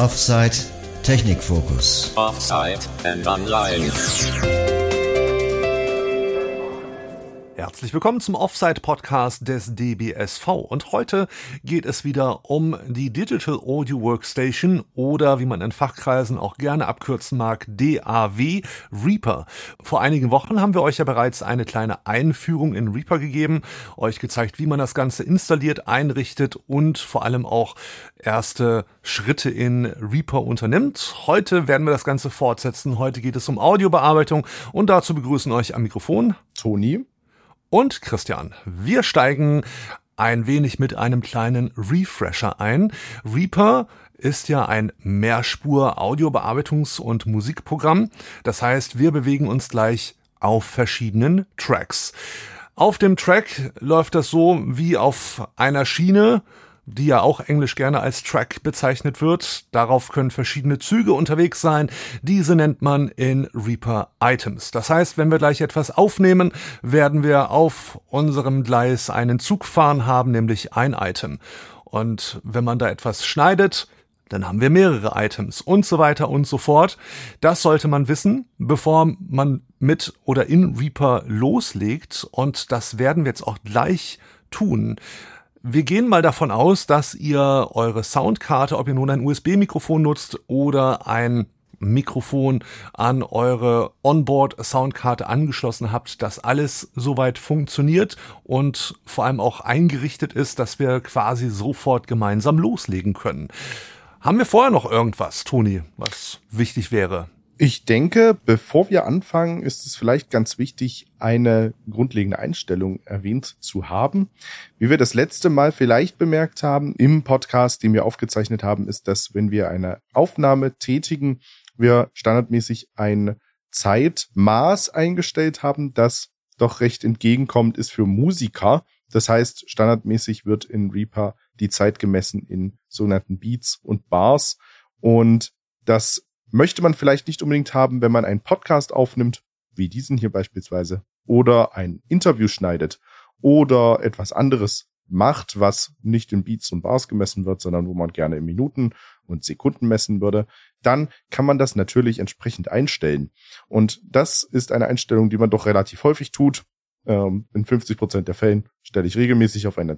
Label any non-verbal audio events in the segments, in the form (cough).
Offside Technikfokus. Offside and Online. Herzlich willkommen zum Offside-Podcast des DBSV. Und heute geht es wieder um die Digital Audio Workstation oder wie man in Fachkreisen auch gerne abkürzen mag, DAW Reaper. Vor einigen Wochen haben wir euch ja bereits eine kleine Einführung in Reaper gegeben, euch gezeigt, wie man das Ganze installiert, einrichtet und vor allem auch erste Schritte in Reaper unternimmt. Heute werden wir das Ganze fortsetzen. Heute geht es um Audiobearbeitung und dazu begrüßen euch am Mikrofon Toni und Christian. Wir steigen ein wenig mit einem kleinen Refresher ein. Reaper ist ja ein Mehrspur-Audiobearbeitungs- und Musikprogramm. Das heißt, wir bewegen uns gleich auf verschiedenen Tracks. Auf dem Track läuft das so wie auf einer Schiene die ja auch englisch gerne als Track bezeichnet wird. Darauf können verschiedene Züge unterwegs sein. Diese nennt man in Reaper Items. Das heißt, wenn wir gleich etwas aufnehmen, werden wir auf unserem Gleis einen Zug fahren haben, nämlich ein Item. Und wenn man da etwas schneidet, dann haben wir mehrere Items und so weiter und so fort. Das sollte man wissen, bevor man mit oder in Reaper loslegt. Und das werden wir jetzt auch gleich tun. Wir gehen mal davon aus, dass ihr eure Soundkarte, ob ihr nun ein USB-Mikrofon nutzt oder ein Mikrofon an eure Onboard-Soundkarte angeschlossen habt, dass alles soweit funktioniert und vor allem auch eingerichtet ist, dass wir quasi sofort gemeinsam loslegen können. Haben wir vorher noch irgendwas, Toni, was wichtig wäre? Ich denke, bevor wir anfangen, ist es vielleicht ganz wichtig, eine grundlegende Einstellung erwähnt zu haben. Wie wir das letzte Mal vielleicht bemerkt haben im Podcast, den wir aufgezeichnet haben, ist, dass wenn wir eine Aufnahme tätigen, wir standardmäßig ein Zeitmaß eingestellt haben, das doch recht entgegenkommt ist für Musiker. Das heißt, standardmäßig wird in Reaper die Zeit gemessen in sogenannten Beats und Bars und das möchte man vielleicht nicht unbedingt haben, wenn man einen Podcast aufnimmt, wie diesen hier beispielsweise, oder ein Interview schneidet oder etwas anderes macht, was nicht in Beats und Bars gemessen wird, sondern wo man gerne in Minuten und Sekunden messen würde, dann kann man das natürlich entsprechend einstellen. Und das ist eine Einstellung, die man doch relativ häufig tut. Ähm, in 50 Prozent der Fällen stelle ich regelmäßig auf eine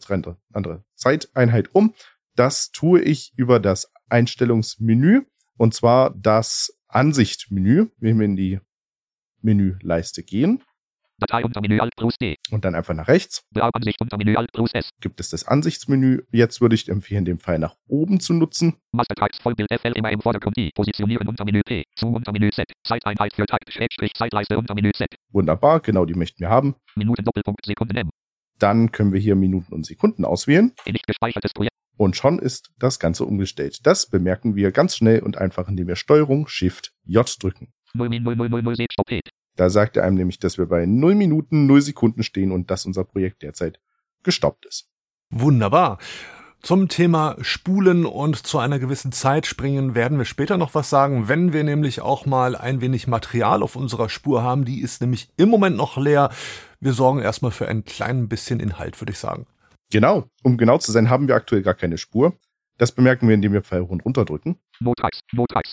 andere Zeiteinheit um. Das tue ich über das Einstellungsmenü und zwar das Ansichtmenü. Wenn wir in die Menüleiste gehen. Datei unter Menü Alt plus D. Und dann einfach nach rechts. Ansicht unter Menü Alt plus S. Gibt es das Ansichtsmenü. Jetzt würde ich empfehlen, den Pfeil nach oben zu nutzen. Mastertracks Vollbild FL immer im Vordergrund I. Positionieren unter Menü P. Zu unter Menü Z. Zeiteinheit für Takt. Schrägstrich Zeitleiste unter Menü Z. Wunderbar, genau die möchten wir haben. Minuten Doppelpunkt Sekunden M. Dann können wir hier Minuten und Sekunden auswählen. Nicht gespeichertes Projekt. Und schon ist das Ganze umgestellt. Das bemerken wir ganz schnell und einfach, indem wir Steuerung Shift J drücken. 0 0 0 0 0 Stoppet. Da sagt er einem nämlich, dass wir bei 0 Minuten 0 Sekunden stehen und dass unser Projekt derzeit gestoppt ist. Wunderbar. Zum Thema Spulen und zu einer gewissen Zeit springen werden wir später noch was sagen, wenn wir nämlich auch mal ein wenig Material auf unserer Spur haben. Die ist nämlich im Moment noch leer. Wir sorgen erstmal für ein klein bisschen Inhalt, würde ich sagen. Genau. Um genau zu sein, haben wir aktuell gar keine Spur. Das bemerken wir, indem wir Pfeil hoch und runter drücken. Notrax, Notrax.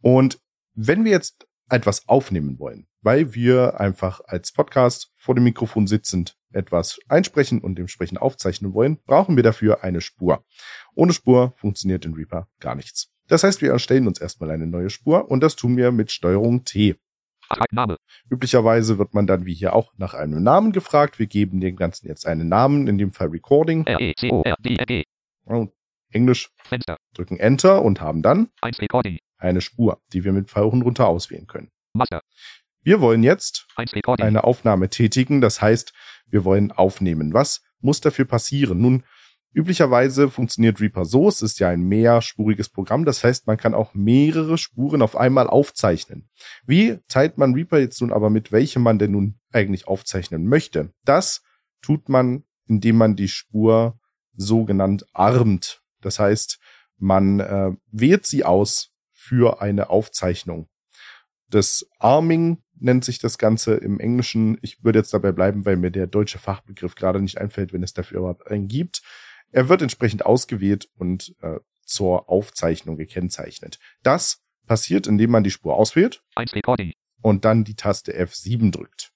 Und wenn wir jetzt etwas aufnehmen wollen, weil wir einfach als Podcast vor dem Mikrofon sitzend etwas einsprechen und dementsprechend aufzeichnen wollen, brauchen wir dafür eine Spur. Ohne Spur funktioniert in Reaper gar nichts. Das heißt, wir erstellen uns erstmal eine neue Spur und das tun wir mit Steuerung T. Name. Üblicherweise wird man dann wie hier auch nach einem Namen gefragt. Wir geben dem Ganzen jetzt einen Namen, in dem Fall Recording. R E C O R D R G. Und Englisch Fenster. drücken Enter und haben dann 1 Recording. eine Spur, die wir mit Pfeil hoch und runter auswählen können. Master. Wir wollen jetzt 1 Recording. eine Aufnahme tätigen. Das heißt, wir wollen aufnehmen. Was muss dafür passieren? Nun, üblicherweise funktioniert Reaper so. Es ist ja ein mehrspuriges Programm. Das heißt, man kann auch mehrere Spuren auf einmal aufzeichnen. Wie teilt man Reaper jetzt nun aber mit, welche man denn nun eigentlich aufzeichnen möchte? Das tut man, indem man die Spur sogenannt armt. Das heißt, man äh, wählt sie aus für eine Aufzeichnung. Das Arming nennt sich das Ganze im Englischen. Ich würde jetzt dabei bleiben, weil mir der deutsche Fachbegriff gerade nicht einfällt, wenn es dafür überhaupt einen gibt. Er wird entsprechend ausgewählt und äh, zur Aufzeichnung gekennzeichnet. Das passiert, indem man die Spur auswählt 1 Recording. und dann die Taste F7 drückt.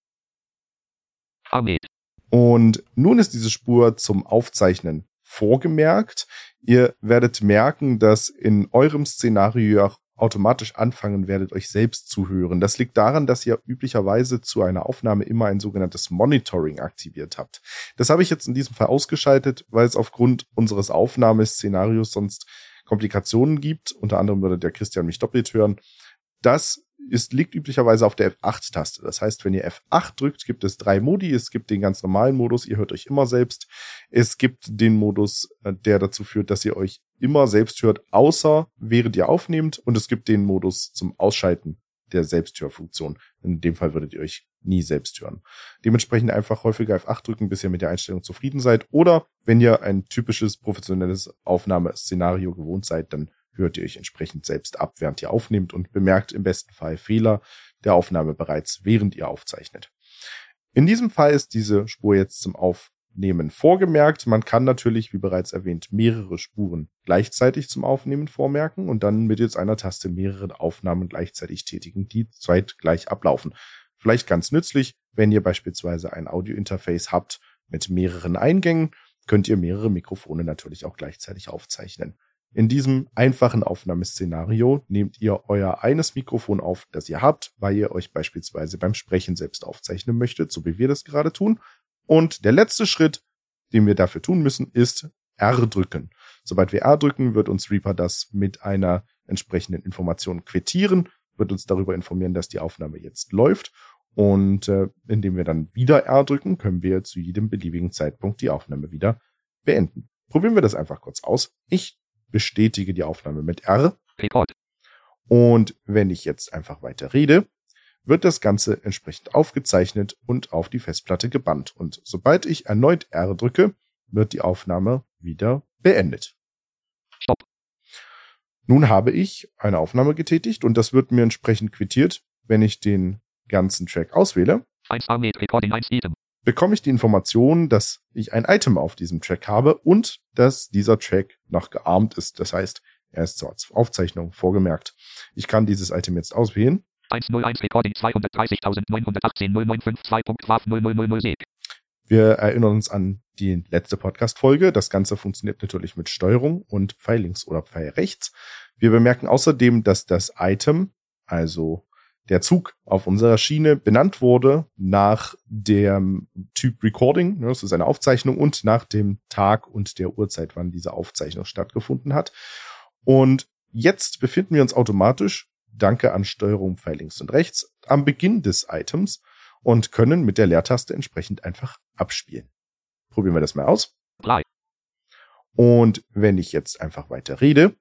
Und nun ist diese Spur zum Aufzeichnen vorgemerkt. Ihr werdet merken, dass in eurem Szenario auch automatisch anfangen werdet, euch selbst zu hören. Das liegt daran, dass ihr üblicherweise zu einer Aufnahme immer ein sogenanntes Monitoring aktiviert habt. Das habe ich jetzt in diesem Fall ausgeschaltet, weil es aufgrund unseres Aufnahmeszenarios sonst Komplikationen gibt. Unter anderem würde der Christian mich doppelt hören. Das ist, liegt üblicherweise auf der F8-Taste. Das heißt, wenn ihr F8 drückt, gibt es drei Modi. Es gibt den ganz normalen Modus, ihr hört euch immer selbst. Es gibt den Modus, äh, der dazu führt, dass ihr euch immer selbst hört, außer während ihr aufnehmt. Und es gibt den Modus zum Ausschalten der Selbsthörfunktion. In dem Fall würdet ihr euch nie selbst hören. Dementsprechend einfach häufiger F8 drücken, bis ihr mit der Einstellung zufrieden seid. Oder wenn ihr ein typisches professionelles Aufnahmeszenario gewohnt seid, dann hört ihr euch entsprechend selbst ab, während ihr aufnehmt und bemerkt im besten Fall Fehler der Aufnahme bereits, während ihr aufzeichnet. In diesem Fall ist diese Spur jetzt zum Aufnehmen vorgemerkt. Man kann natürlich, wie bereits erwähnt, mehrere Spuren gleichzeitig zum Aufnehmen vormerken und dann mittels einer Taste mehrere Aufnahmen gleichzeitig tätigen, die zeitgleich ablaufen. Vielleicht ganz nützlich, wenn ihr beispielsweise ein Audiointerface habt mit mehreren Eingängen, könnt ihr mehrere Mikrofone natürlich auch gleichzeitig aufzeichnen. In diesem einfachen Aufnahmeszenario nehmt ihr euer eines Mikrofon auf, das ihr habt, weil ihr euch beispielsweise beim Sprechen selbst aufzeichnen möchtet, so wie wir das gerade tun. Und der letzte Schritt, den wir dafür tun müssen, ist R drücken. Sobald wir R drücken, wird uns Reaper das mit einer entsprechenden Information quittieren, wird uns darüber informieren, dass die Aufnahme jetzt läuft. Und äh, indem wir dann wieder R drücken, können wir zu jedem beliebigen Zeitpunkt die Aufnahme wieder beenden. Probieren wir das einfach kurz aus. Ich bestätige die Aufnahme mit R. Record. Und wenn ich jetzt einfach weiter rede, wird das Ganze entsprechend aufgezeichnet und auf die Festplatte gebannt. Und sobald ich erneut R drücke, wird die Aufnahme wieder beendet. Stopp. Nun habe ich eine Aufnahme getätigt und das wird mir entsprechend quittiert, wenn ich den ganzen Track auswähle. 1 Armed Recording 1 Item. Bekomme ich die Information, dass ich ein Item auf diesem Track habe und dass dieser Track noch gearmt ist. Das heißt, er ist zur Aufzeichnung vorgemerkt. Ich kann dieses Item jetzt auswählen. 101 Recording 230.918 095 Seg. Wir erinnern uns an die letzte Podcast-Folge. Das Ganze funktioniert natürlich mit Steuerung und Pfeil links oder Pfeil rechts. Wir bemerken außerdem, dass das Item, also der Zug auf unserer Schiene benannt wurde nach dem Typ Recording, ne, das ist eine Aufzeichnung, und nach dem Tag und der Uhrzeit, wann diese Aufzeichnung stattgefunden hat. Und jetzt befinden wir uns automatisch, danke an Steuerung Pfeil links und rechts, am Beginn des Items und können mit der Leertaste entsprechend einfach abspielen. Probieren wir das mal aus. 3. Und wenn ich jetzt einfach weiter rede,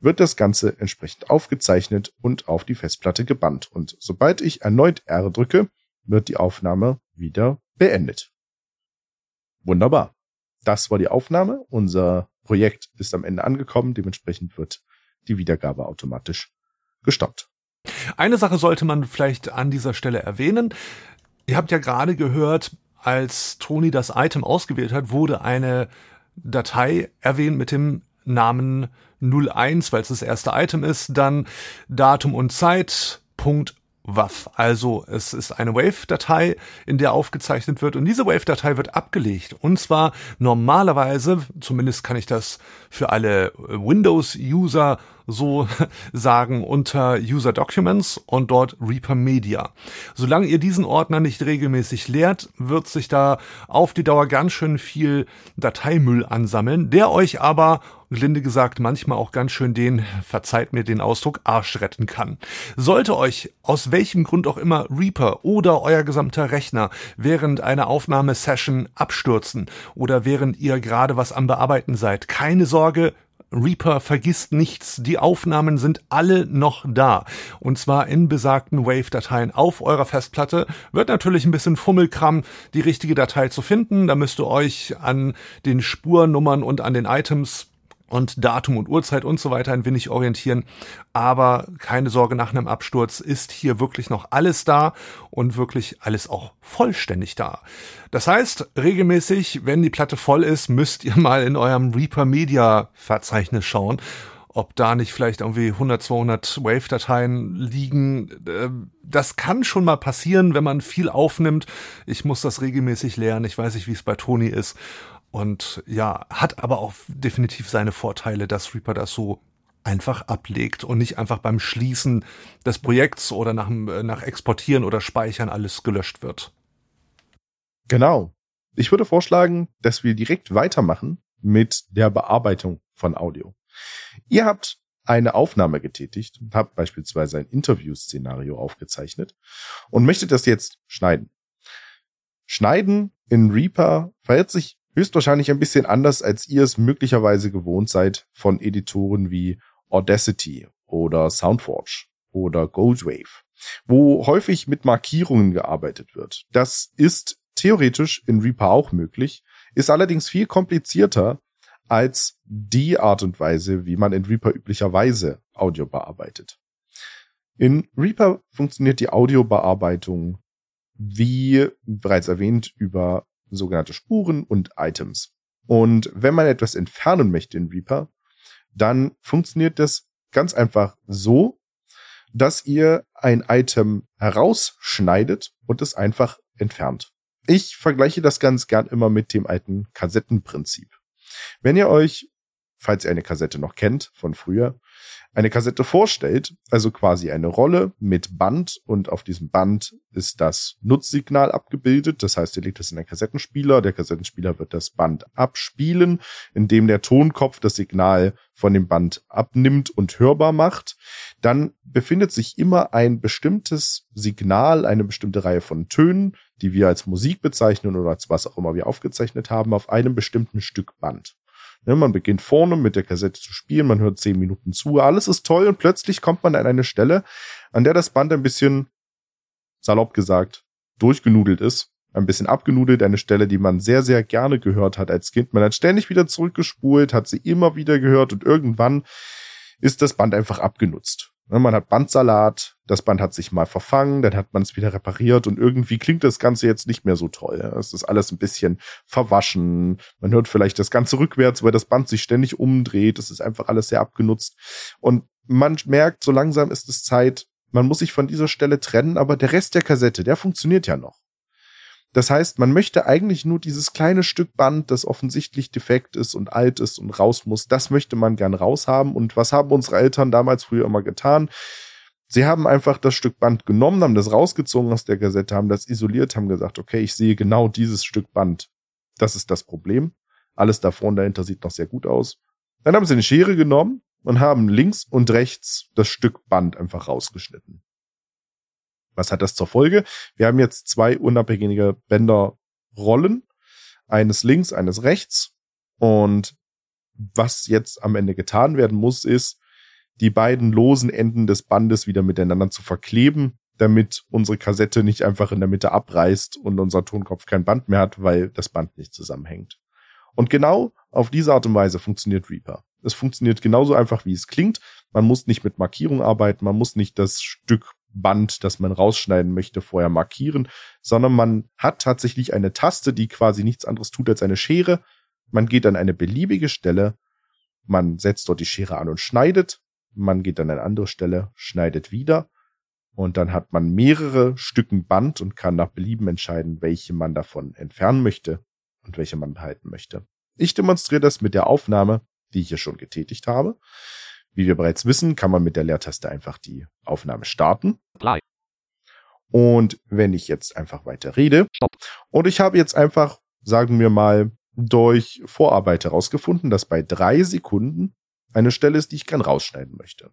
wird das Ganze entsprechend aufgezeichnet und auf die Festplatte gebannt. Und sobald ich erneut R drücke, wird die Aufnahme wieder beendet. Wunderbar. Das war die Aufnahme. Unser Projekt ist am Ende angekommen. Dementsprechend wird die Wiedergabe automatisch gestoppt. Eine Sache sollte man vielleicht an dieser Stelle erwähnen. Ihr habt ja gerade gehört, als Toni das Item ausgewählt hat, wurde eine Datei erwähnt mit dem Namen 01, weil es das erste Item ist, dann Datum und Zeit, Punkt WAF. Also es ist eine Wave-Datei, in der aufgezeichnet wird und diese Wave-Datei wird abgelegt. Und zwar normalerweise, zumindest kann ich das für alle Windows-User so (laughs) sagen, unter User Documents und dort Reaper Media. Solange ihr diesen Ordner nicht regelmäßig leert, wird sich da auf die Dauer ganz schön viel Dateimüll ansammeln, der euch aber gelinde gesagt manchmal auch ganz schön den, verzeiht mir den Ausdruck, Arsch retten kann. Sollte euch aus welchem Grund auch immer Reaper oder euer gesamter Rechner während einer Aufnahmesession abstürzen oder während ihr gerade was am Bearbeiten seid, keine Sorge, Reaper vergisst nichts. Die Aufnahmen sind alle noch da. Und zwar in besagten Wave-Dateien auf eurer Festplatte. Wird natürlich ein bisschen Fummelkram, die richtige Datei zu finden. Da müsst ihr euch an den Spurnummern und an den Items und Datum und Uhrzeit und so weiter ein wenig orientieren. Aber keine Sorge, nach einem Absturz ist hier wirklich noch alles da und wirklich alles auch vollständig da. Das heißt, regelmäßig, wenn die Platte voll ist, müsst ihr mal in eurem Reaper Media Verzeichnis schauen ob da nicht vielleicht irgendwie 100, 200 Wave-Dateien liegen. Äh, das kann schon mal passieren, wenn man viel aufnimmt. Ich muss das regelmäßig lernen. Ich weiß nicht, wie es bei Toni ist. Und ja, hat aber auch definitiv seine Vorteile, dass Reaper das so einfach ablegt und nicht einfach beim Schließen des Projekts oder nach, äh, nach Exportieren oder Speichern alles gelöscht wird. Genau. Ich würde vorschlagen, dass wir direkt weitermachen mit der Bearbeitung von Audio. Ihr habt eine Aufnahme getätigt, habt beispielsweise ein Interview-Szenario aufgezeichnet und möchtet das jetzt schneiden. Schneiden in Reaper verhält sich höchstwahrscheinlich ein bisschen anders, als ihr es möglicherweise gewohnt seid von Editoren wie Audacity oder Soundforge oder Goldwave, wo häufig mit Markierungen gearbeitet wird. Das ist theoretisch in Reaper auch möglich, ist allerdings viel komplizierter als die Art und Weise, wie man in Reaper üblicherweise Audio bearbeitet. In Reaper funktioniert die Audiobearbeitung wie bereits erwähnt über sogenannte Spuren und Items. Und wenn man etwas entfernen möchte in Reaper, dann funktioniert das ganz einfach so, dass ihr ein Item herausschneidet und es einfach entfernt. Ich vergleiche das ganz gern immer mit dem alten Kassettenprinzip. Wenn ihr euch, falls ihr eine Kassette noch kennt von früher, eine Kassette vorstellt, also quasi eine Rolle mit Band und auf diesem Band ist das Nutzsignal abgebildet. Das heißt, ihr legt es in den Kassettenspieler. Der Kassettenspieler wird das Band abspielen, indem der Tonkopf das Signal von dem Band abnimmt und hörbar macht. Dann befindet sich immer ein bestimmtes Signal, eine bestimmte Reihe von Tönen, die wir als Musik bezeichnen oder als was auch immer wir aufgezeichnet haben, auf einem bestimmten Stück Band. Ne, man beginnt vorne mit der Kassette zu spielen, man hört zehn Minuten zu, alles ist toll und plötzlich kommt man an eine Stelle, an der das Band ein bisschen, salopp gesagt, durchgenudelt ist, ein bisschen abgenudelt, eine Stelle, die man sehr, sehr gerne gehört hat als Kind. Man hat ständig wieder zurückgespult, hat sie immer wieder gehört und irgendwann ist das Band einfach abgenutzt. Ne, man hat Bandsalat, das Band hat sich mal verfangen, dann hat man es wieder repariert und irgendwie klingt das Ganze jetzt nicht mehr so toll. Es ist alles ein bisschen verwaschen. Man hört vielleicht das Ganze rückwärts, weil das Band sich ständig umdreht. Es ist einfach alles sehr abgenutzt. Und man merkt, so langsam ist es Zeit, man muss sich von dieser Stelle trennen, aber der Rest der Kassette, der funktioniert ja noch. Das heißt, man möchte eigentlich nur dieses kleine Stück Band, das offensichtlich defekt ist und alt ist und raus muss, das möchte man gern raushaben. Und was haben unsere Eltern damals früher immer getan? Sie haben einfach das Stück Band genommen, haben das rausgezogen aus der Kassette, haben das isoliert, haben gesagt, okay, ich sehe genau dieses Stück Band. Das ist das Problem. Alles davor und dahinter sieht noch sehr gut aus. Dann haben sie eine Schere genommen und haben links und rechts das Stück Band einfach rausgeschnitten. Was hat das zur Folge? Wir haben jetzt zwei unabhängige Bänderrollen. Eines links, eines rechts. Und was jetzt am Ende getan werden muss, ist, die beiden losen Enden des Bandes wieder miteinander zu verkleben, damit unsere Kassette nicht einfach in der Mitte abreißt und unser Tonkopf kein Band mehr hat, weil das Band nicht zusammenhängt. Und genau auf diese Art und Weise funktioniert Reaper. Es funktioniert genauso einfach, wie es klingt. Man muss nicht mit Markierung arbeiten, man muss nicht das Stück Band, das man rausschneiden möchte, vorher markieren, sondern man hat tatsächlich eine Taste, die quasi nichts anderes tut als eine Schere. Man geht an eine beliebige Stelle, man setzt dort die Schere an und schneidet, man geht an eine andere Stelle, schneidet wieder und dann hat man mehrere Stücken Band und kann nach Belieben entscheiden, welche man davon entfernen möchte und welche man behalten möchte. Ich demonstriere das mit der Aufnahme, die ich hier schon getätigt habe. Wie wir bereits wissen, kann man mit der Leertaste einfach die Aufnahme starten. Play. Und wenn ich jetzt einfach weiter rede Stopp. und ich habe jetzt einfach, sagen wir mal, durch Vorarbeit herausgefunden, dass bei drei Sekunden eine Stelle ist, die ich gern rausschneiden möchte.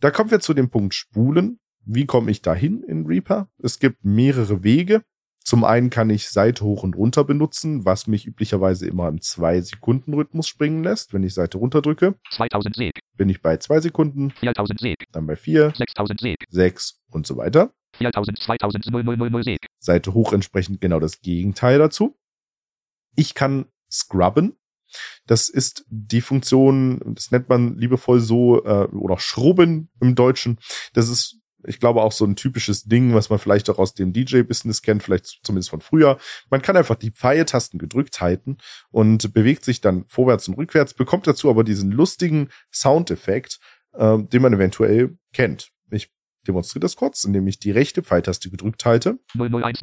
Da kommen wir zu dem Punkt Spulen. Wie komme ich dahin in Reaper? Es gibt mehrere Wege. Zum einen kann ich Seite hoch und runter benutzen, was mich üblicherweise immer im 2-Sekunden-Rhythmus springen lässt. Wenn ich Seite runter drücke, 2000 Seg. bin ich bei 2 Sekunden, 4000 Seg. dann bei 4, 6000 Seg. 6 und so weiter. 4000, 2000, 0000 Seg. Seite hoch entsprechend genau das Gegenteil dazu. Ich kann scrubben. Das ist die Funktion, das nennt man liebevoll so, äh, oder schrubben im Deutschen. Das ist Ich glaube auch so ein typisches Ding, was man vielleicht auch aus dem DJ-Business kennt, vielleicht zumindest von früher. Man kann einfach die Pfeiltasten gedrückt halten und bewegt sich dann vorwärts und rückwärts, bekommt dazu aber diesen lustigen Soundeffekt, äh, den man eventuell kennt. Ich demonstriere das kurz, indem ich die rechte Pfeiltaste gedrückt halte. 001.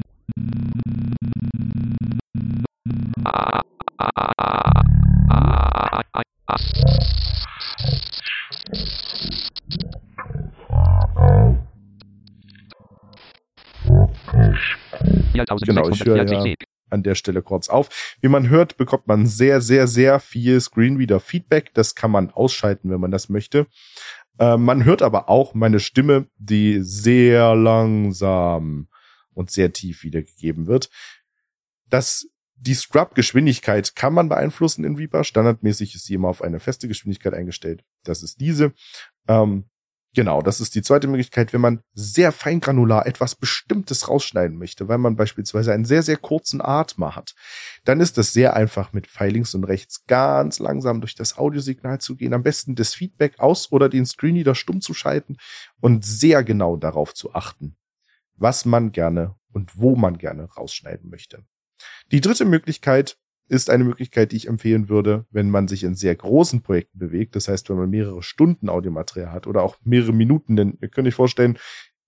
Genau, ich höre ja an der Stelle kurz auf. Wie man hört, bekommt man sehr, sehr, sehr viel Screenreader-Feedback. Das kann man ausschalten, wenn man das möchte. Äh, man hört aber auch meine Stimme, die sehr langsam und sehr tief wiedergegeben wird. Das die Scrub-Geschwindigkeit kann man beeinflussen in Reaper. Standardmäßig ist sie immer auf eine feste Geschwindigkeit eingestellt. Das ist diese. Ähm, Genau, das ist die zweite Möglichkeit, wenn man sehr feingranular etwas Bestimmtes rausschneiden möchte, weil man beispielsweise einen sehr, sehr kurzen Atmer hat. Dann ist es sehr einfach, mit Pfeil links und rechts ganz langsam durch das Audiosignal zu gehen, am besten das Feedback aus oder den Screenreader stumm zu schalten und sehr genau darauf zu achten, was man gerne und wo man gerne rausschneiden möchte. Die dritte Möglichkeit ist eine Möglichkeit, die ich empfehlen würde, wenn man sich in sehr großen Projekten bewegt. Das heißt, wenn man mehrere Stunden Audiomaterial hat oder auch mehrere Minuten, denn ihr könnt euch vorstellen,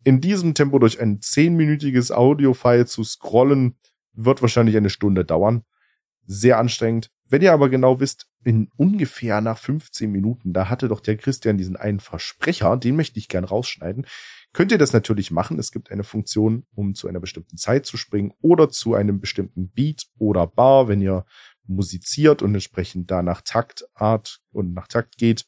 in diesem Tempo durch ein zehnminütiges Audio-File zu scrollen, wird wahrscheinlich eine Stunde dauern. Sehr anstrengend. Wenn ihr aber genau wisst, in ungefähr nach 15 Minuten, da hatte doch der Christian diesen einen Versprecher, den möchte ich gern rausschneiden, könnt ihr das natürlich machen. Es gibt eine Funktion, um zu einer bestimmten Zeit zu springen oder zu einem bestimmten Beat oder Bar, wenn ihr musiziert und entsprechend da nach Taktart und nach Takt geht.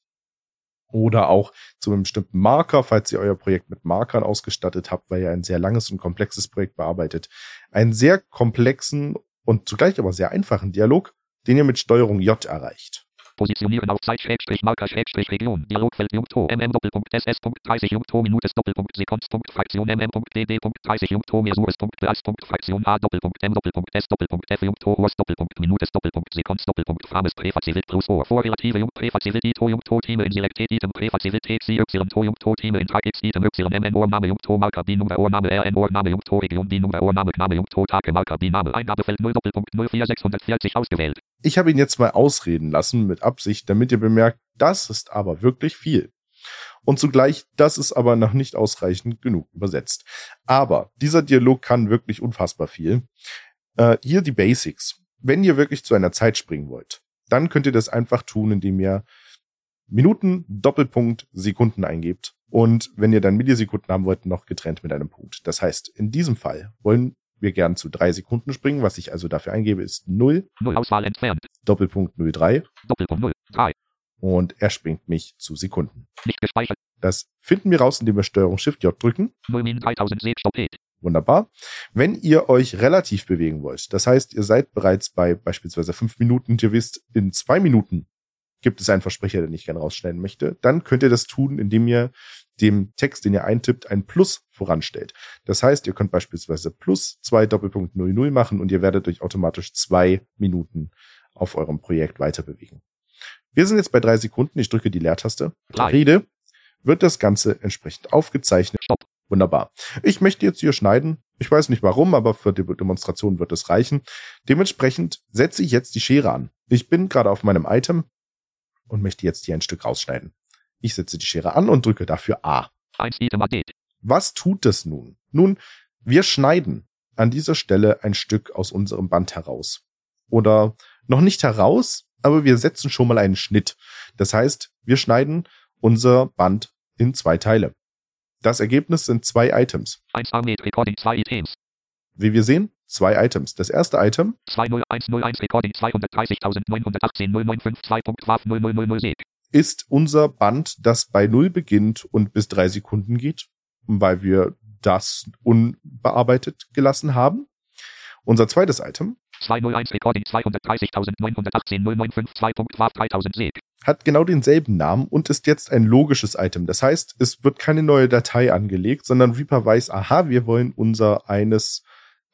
Oder auch zu einem bestimmten Marker, falls ihr euer Projekt mit Markern ausgestattet habt, weil ihr ein sehr langes und komplexes Projekt bearbeitet. Einen sehr komplexen und zugleich aber sehr einfachen Dialog, den ihr mit Steuerung J erreicht. Positionieren auf Zeit Schrägstrich Marker Schrägstrich Region. Dialogfeld Junkto mm Doppelpunkt SS Punkt 30 Junkto Minutes Doppelpunkt Sekunds Punkt Fraktion mm Punkt DD Punkt 30 Junkto Mesures Punkt Bereits Punkt Fraktion A Doppelpunkt M Doppelpunkt S Doppelpunkt F Junkto Hors Doppelpunkt Minutes Doppelpunkt Sekunds Doppelpunkt Frames Präfazivit plus O Vorrelative Junkt Präfazivit to Junkto Time in Selektet Item Präfazivität C Y to Junkto Time in Tag X Item Y M N Ohrname Junkto Marker B Nummer Ohrname R N Ohrname Junkto Region B Nummer Ohrname Name Junkto Tage Marker B Name Eingabefeld 0 Doppelpunkt 04640 ausgewählt. Ich habe ihn jetzt mal ausreden lassen mit Absicht, damit ihr bemerkt, das ist aber wirklich viel. Und zugleich, das ist aber noch nicht ausreichend genug übersetzt. Aber dieser Dialog kann wirklich unfassbar viel. Äh, hier die Basics. Wenn ihr wirklich zu einer Zeit springen wollt, dann könnt ihr das einfach tun, indem ihr Minuten, Doppelpunkt, Sekunden eingebt. Und wenn ihr dann Millisekunden haben wollt, noch getrennt mit einem Punkt. Das heißt, in diesem Fall wollen wir gern zu drei Sekunden springen. Was ich also dafür eingebe, ist 0. 0 Auswahl entfernt. Doppelpunkt 03. Doppelpunkt 0. 3. Und er springt mich zu Sekunden. Nicht gespeichert. Das finden wir raus, indem wir Steuerung Shift J drücken. 0 min 3000 Sek Stoppet. Wunderbar. Wenn ihr euch relativ bewegen wollt, das heißt, ihr seid bereits bei beispielsweise fünf Minuten und ihr wisst, in zwei Minuten gibt es einen Versprecher, den ich gerne rausschneiden möchte, dann könnt ihr das tun, indem ihr dem Text, den ihr eintippt, ein Plus voranstellt. Das heißt, ihr könnt beispielsweise plus zwei Doppelpunkt 00 machen und ihr werdet euch automatisch zwei Minuten auf eurem Projekt weiter bewegen. Wir sind jetzt bei drei Sekunden. Ich drücke die Leertaste. Drei. Rede wird das Ganze entsprechend aufgezeichnet. Stopp. Wunderbar. Ich möchte jetzt hier schneiden. Ich weiß nicht warum, aber für die Demonstration wird es reichen. Dementsprechend setze ich jetzt die Schere an. Ich bin gerade auf meinem Item und möchte jetzt hier ein Stück rausschneiden. Ich setze die Schere an und drücke dafür A. 1 Item Adet. Was tut es nun? Nun, wir schneiden an dieser Stelle ein Stück aus unserem Band heraus. Oder noch nicht heraus, aber wir setzen schon mal einen Schnitt. Das heißt, wir schneiden unser Band in zwei Teile. Das Ergebnis sind zwei Items. 1 Armed Recording 2 Items. Wie wir sehen, zwei Items. Das erste Item 20101 Recording 230.918.095.2.waf 000 ist unser Band, das bei Null beginnt und bis drei Sekunden geht, weil wir das unbearbeitet gelassen haben. Unser zweites Item 201 Recording 230.918.095.2.waf 3000 Sek. hat genau denselben Namen und ist jetzt ein logisches Item. Das heißt, es wird keine neue Datei angelegt, sondern Reaper weiß, aha, wir wollen unser eines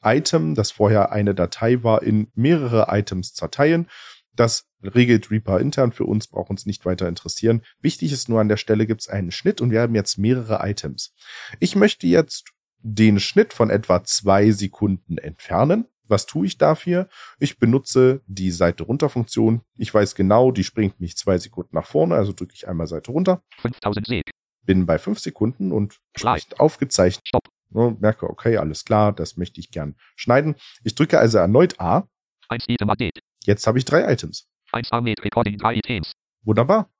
Item, das vorher eine Datei war, in mehrere Items zerteilen. Das regelt Reaper intern für uns, braucht uns nicht weiter interessieren. Wichtig ist nur an der Stelle gibt es einen Schnitt und wir haben jetzt mehrere Items. Ich möchte jetzt den Schnitt von etwa zwei Sekunden entfernen. Was tue ich dafür? Ich benutze die Seite runter Funktion. Ich weiß genau, die springt mich zwei Sekunden nach vorne, also drücke ich einmal Seite runter. 5000 Sek. Bin bei fünf Sekunden und entsprechend aufgezeichnet. Stopp. Ne, merke, okay, alles klar, das möchte ich gern schneiden. Ich drücke also erneut A. 1 Item Update. Jetzt habe ich drei Items. 1 Armed Recording 3 Items. Wunderbar.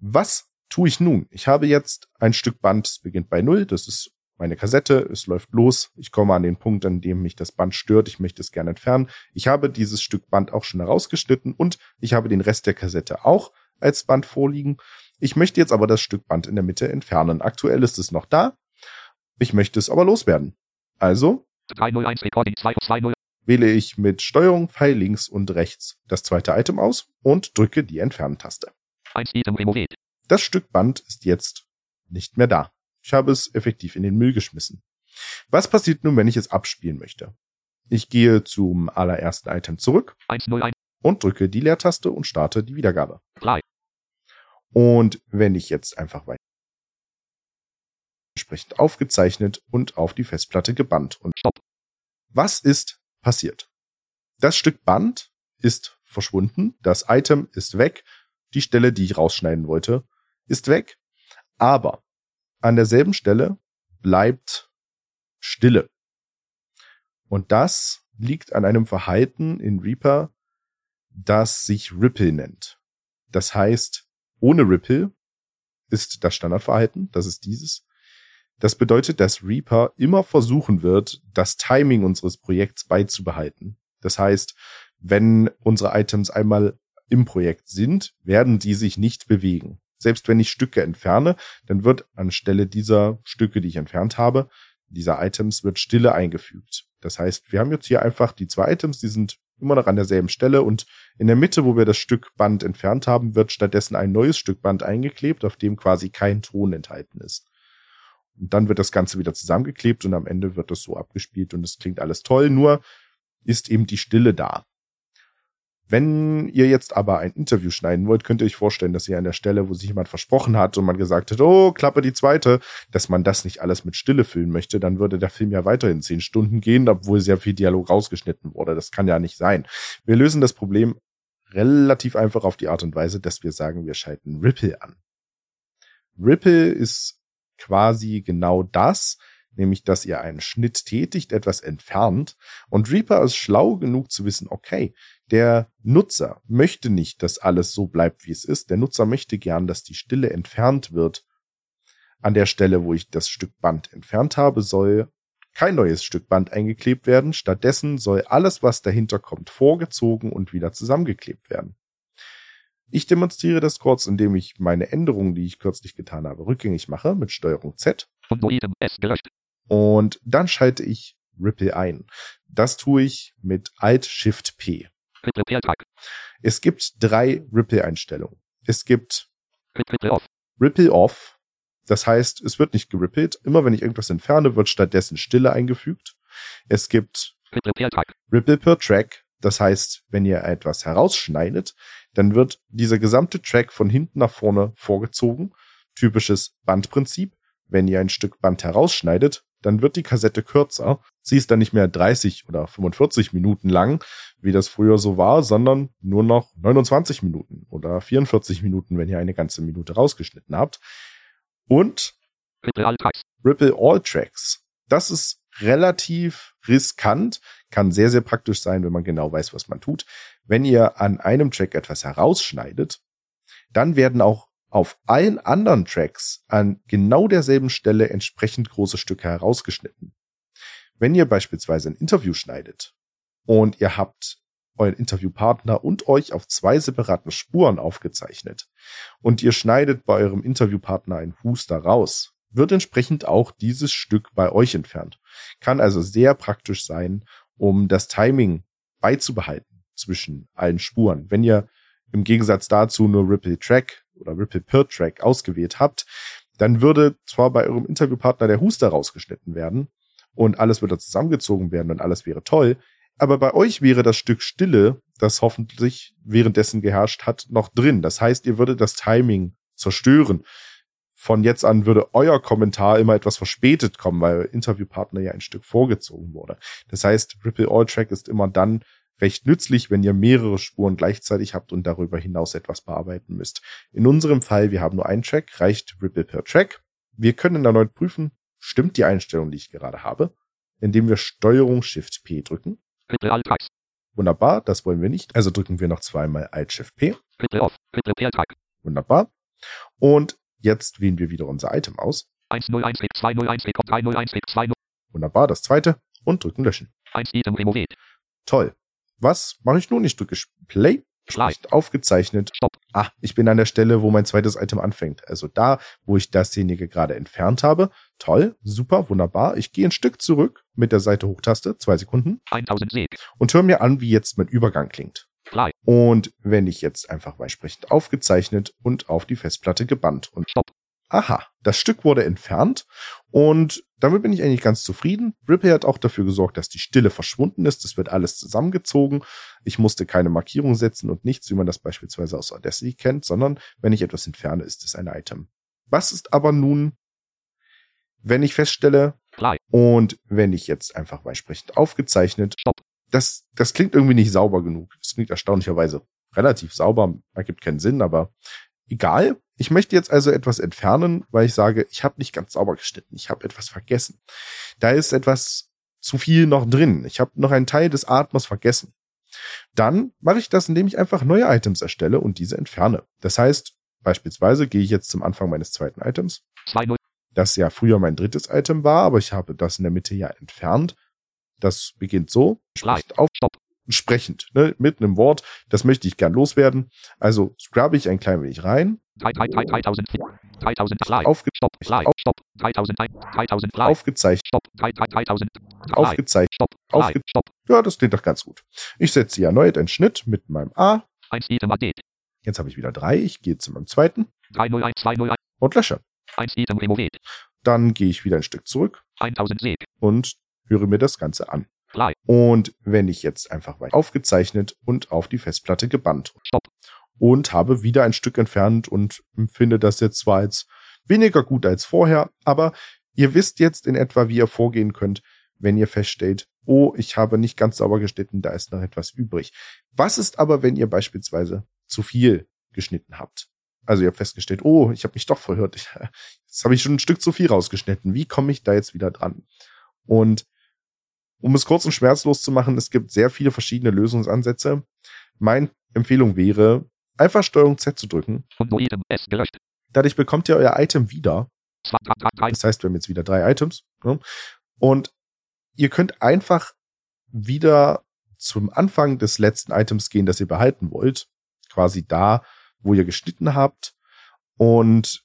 Was tue ich nun? Ich habe jetzt ein Stück Band, es beginnt bei Null, das ist meine Kassette, es läuft los, ich komme an den Punkt, an dem mich das Band stört, ich möchte es gerne entfernen. Ich habe dieses Stück Band auch schon herausgeschnitten und ich habe den Rest der Kassette auch als Band vorliegen. Ich möchte jetzt aber das Stück Band in der Mitte entfernen. Aktuell ist es noch da, ich möchte es aber loswerden. Also 301 Recording 220. wähle ich mit Steuerung Pfeil links und rechts das zweite Item aus und drücke die Entfernen-Taste. 1 Item removed. Das Stück Band ist jetzt nicht mehr da. Ich habe es effektiv in den Müll geschmissen. Was passiert nun, wenn ich es abspielen möchte? Ich gehe zum allerersten Item zurück 101 und drücke die Leertaste und starte die Wiedergabe. 3. Und wenn ich jetzt einfach weiter entsprechend aufgezeichnet und auf die Festplatte gebannt. Und Stopp. was ist passiert? Das Stück Band ist verschwunden, das Item ist weg, die Stelle, die ich rausschneiden wollte, ist weg, aber an derselben Stelle bleibt Stille. Und das liegt an einem Verhalten in Reaper, das sich Ripple nennt. Das heißt, ohne Ripple ist das Standardverhalten, das ist dieses. Das bedeutet, dass Reaper immer versuchen wird, das Timing unseres Projekts beizubehalten. Das heißt, wenn unsere Items einmal im Projekt sind, werden die sich nicht bewegen. Selbst wenn ich Stücke entferne, dann wird anstelle dieser Stücke, die ich entfernt habe, dieser Items wird Stille eingefügt. Das heißt, wir haben jetzt hier einfach die zwei Items, die sind immer noch an derselben Stelle und in der Mitte, wo wir das Stück Band entfernt haben, wird stattdessen ein neues Stück Band eingeklebt, auf dem quasi kein Ton enthalten ist. Und dann wird das Ganze wieder zusammengeklebt und am Ende wird das so abgespielt und es klingt alles toll, nur ist eben die Stille da. Wenn ihr jetzt aber ein Interview schneiden wollt, könnt ihr euch vorstellen, dass ihr an der Stelle, wo sich jemand versprochen hat und man gesagt hat, oh, klappe die zweite, dass man das nicht alles mit Stille füllen möchte, dann würde der Film ja weiterhin zehn Stunden gehen, obwohl sehr viel Dialog rausgeschnitten wurde. Das kann ja nicht sein. Wir lösen das Problem relativ einfach auf die Art und Weise, dass wir sagen, wir schalten Ripple an. Ripple ist quasi genau das, nämlich dass ihr einen Schnitt tätigt, etwas entfernt und Reaper ist schlau genug zu wissen, okay, der Nutzer möchte nicht, dass alles so bleibt, wie es ist. Der Nutzer möchte gern, dass die Stille entfernt wird. An der Stelle, wo ich das Stück Band entfernt habe, soll kein neues Stück Band eingeklebt werden. Stattdessen soll alles, was dahinter kommt, vorgezogen und wieder zusammengeklebt werden. Ich demonstriere das kurz, indem ich meine Änderungen, die ich kürzlich getan habe, rückgängig mache mit Steuerung Z. Und dann schalte ich Ripple ein. Das tue ich mit Alt Shift P. Es gibt drei Ripple-Einstellungen. Es gibt Rip Ripple Off. Ripple Off. Das heißt, es wird nicht gerippelt. Immer wenn ich irgendwas entferne, wird stattdessen Stille eingefügt. Es gibt Rip Repair Tag. Ripple per Track. Das heißt, wenn ihr etwas herausschneidet, dann wird dieser gesamte Track von hinten nach vorne vorgezogen. Typisches Bandprinzip. Wenn ihr ein Stück Band herausschneidet, dann wird die Kassette kürzer. Sie ist dann nicht mehr 30 oder 45 Minuten lang, wie das früher so war, sondern nur noch 29 Minuten oder 44 Minuten, wenn ihr eine ganze Minute rausgeschnitten habt. Und Ripple All Tracks. Ripple All Tracks. Das ist relativ riskant, kann sehr, sehr praktisch sein, wenn man genau weiß, was man tut. Wenn ihr an einem Track etwas herausschneidet, dann werden auch auf allen anderen Tracks an genau derselben Stelle entsprechend große Stücke herausgeschnitten. Wenn ihr beispielsweise ein Interview schneidet und ihr habt euren Interviewpartner und euch auf zwei separaten Spuren aufgezeichnet und ihr schneidet bei eurem Interviewpartner einen Huster raus, wird entsprechend auch dieses Stück bei euch entfernt. Kann also sehr praktisch sein, um das Timing beizubehalten zwischen allen Spuren. Wenn ihr im Gegensatz dazu nur Ripple Track oder Ripple per Track ausgewählt habt, dann würde zwar bei eurem Interviewpartner der Huster rausgeschnitten werden und alles würde zusammengezogen werden und alles wäre toll, Aber bei euch wäre das Stück Stille, das hoffentlich währenddessen geherrscht hat, noch drin. Das heißt, ihr würdet das Timing zerstören. Von jetzt an würde euer Kommentar immer etwas verspätet kommen, weil Interviewpartner ja ein Stück vorgezogen wurde. Das heißt, Ripple All Track ist immer dann recht nützlich, wenn ihr mehrere Spuren gleichzeitig habt und darüber hinaus etwas bearbeiten müsst. In unserem Fall, wir haben nur einen Track, reicht Ripple per Track. Wir können erneut prüfen, stimmt die Einstellung, die ich gerade habe, indem wir Steuerung Shift P drücken. Wunderbar, das wollen wir nicht. Also drücken wir noch zweimal Alt Shift P. Wunderbar. Und jetzt wählen wir wieder unser Item aus. 101 Weg 201 Weg 301 Weg 20. Wunderbar, das zweite. Und drücken Löschen. 1 Item removed. Toll. Was mache ich nun? Ich drücke Play. Slide. Nicht aufgezeichnet. Stopp. Ah, ich bin an der Stelle, wo mein zweites Item anfängt. Also da, wo ich dasjenige gerade entfernt habe. Toll, super, wunderbar. Ich gehe ein Stück zurück mit der Seite Hochtaste, zwei Sekunden, 1000 Weg. und höre mir an, wie jetzt mein Übergang klingt. Fly. Und wenn ich jetzt einfach entsprechend aufgezeichnet und auf die Festplatte gebannt und Stopp. aha, das Stück wurde entfernt und damit bin ich eigentlich ganz zufrieden. Ripple hat auch dafür gesorgt, dass die Stille verschwunden ist. Es wird alles zusammengezogen. Ich musste keine Markierung setzen und nichts, wie man das beispielsweise aus Audacity kennt, sondern wenn ich etwas entferne, ist es ein Item. Was ist aber nun, wenn ich feststelle und wenn ich jetzt einfach entsprechend aufgezeichnet, Stopp. das, das klingt irgendwie nicht sauber genug. Das klingt erstaunlicherweise relativ sauber, ergibt keinen Sinn, aber egal. Ich möchte jetzt also etwas entfernen, weil ich sage, ich habe nicht ganz sauber geschnitten, ich habe etwas vergessen. Da ist etwas zu viel noch drin. Ich habe noch einen Teil des Atmers vergessen. Dann mache ich das, indem ich einfach neue Items erstelle und diese entferne. Das heißt, beispielsweise gehe ich jetzt zum Anfang meines zweiten Items, 20. das ja früher mein drittes Item war, aber ich habe das in der Mitte ja entfernt. Das beginnt so, spricht auf, Stopp. Sprechend, ne, mit einem Wort, das möchte ich gern loswerden. Also scrubbe ich ein klein wenig rein, 3, 3, 3, 3000 Feet. 3000 Fly. aufge Stopp. Fly. auf, Stopp. 3000 ein- 3000 Fly. aufgezeichnet, Stopp. 3, 3, 3000. Fly. aufgezeichnet. Stopp. Fly. aufge- Stopp. Ja, das klingt doch ganz gut. Ich setze hier erneut einen Schnitt mit meinem A. 1 Item added. Jetzt habe ich wieder drei. Ich gehe zu meinem zweiten 301 201. und lösche. 1 Item removed. Dann gehe ich wieder ein Stück zurück 1000 Weg. und höre mir das Ganze an. Und wenn ich jetzt einfach weiter aufgezeichnet und auf die Festplatte gebannt Stopp. und habe wieder ein Stück entfernt und empfinde das jetzt zwar als weniger gut als vorher, aber ihr wisst jetzt in etwa, wie ihr vorgehen könnt, wenn ihr feststellt, oh, ich habe nicht ganz sauber geschnitten, da ist noch etwas übrig. Was ist aber, wenn ihr beispielsweise zu viel geschnitten habt? Also ihr habt festgestellt, oh, ich habe mich doch verhört. (laughs) Jetzt habe ich schon ein Stück zu viel rausgeschnitten. Wie komme ich da jetzt wieder dran? Und um es kurz und schmerzlos zu machen, es gibt sehr viele verschiedene Lösungsansätze. Meine Empfehlung wäre, einfach Steuerung Z zu drücken. Und no Item S gelöscht. Dadurch bekommt ihr euer Item wieder. 2, 3, 3, Das heißt, wir haben jetzt wieder drei Items. Ne? Und ihr könnt einfach wieder zum Anfang des letzten Items gehen, das ihr behalten wollt. Quasi da, wo ihr geschnitten habt. Und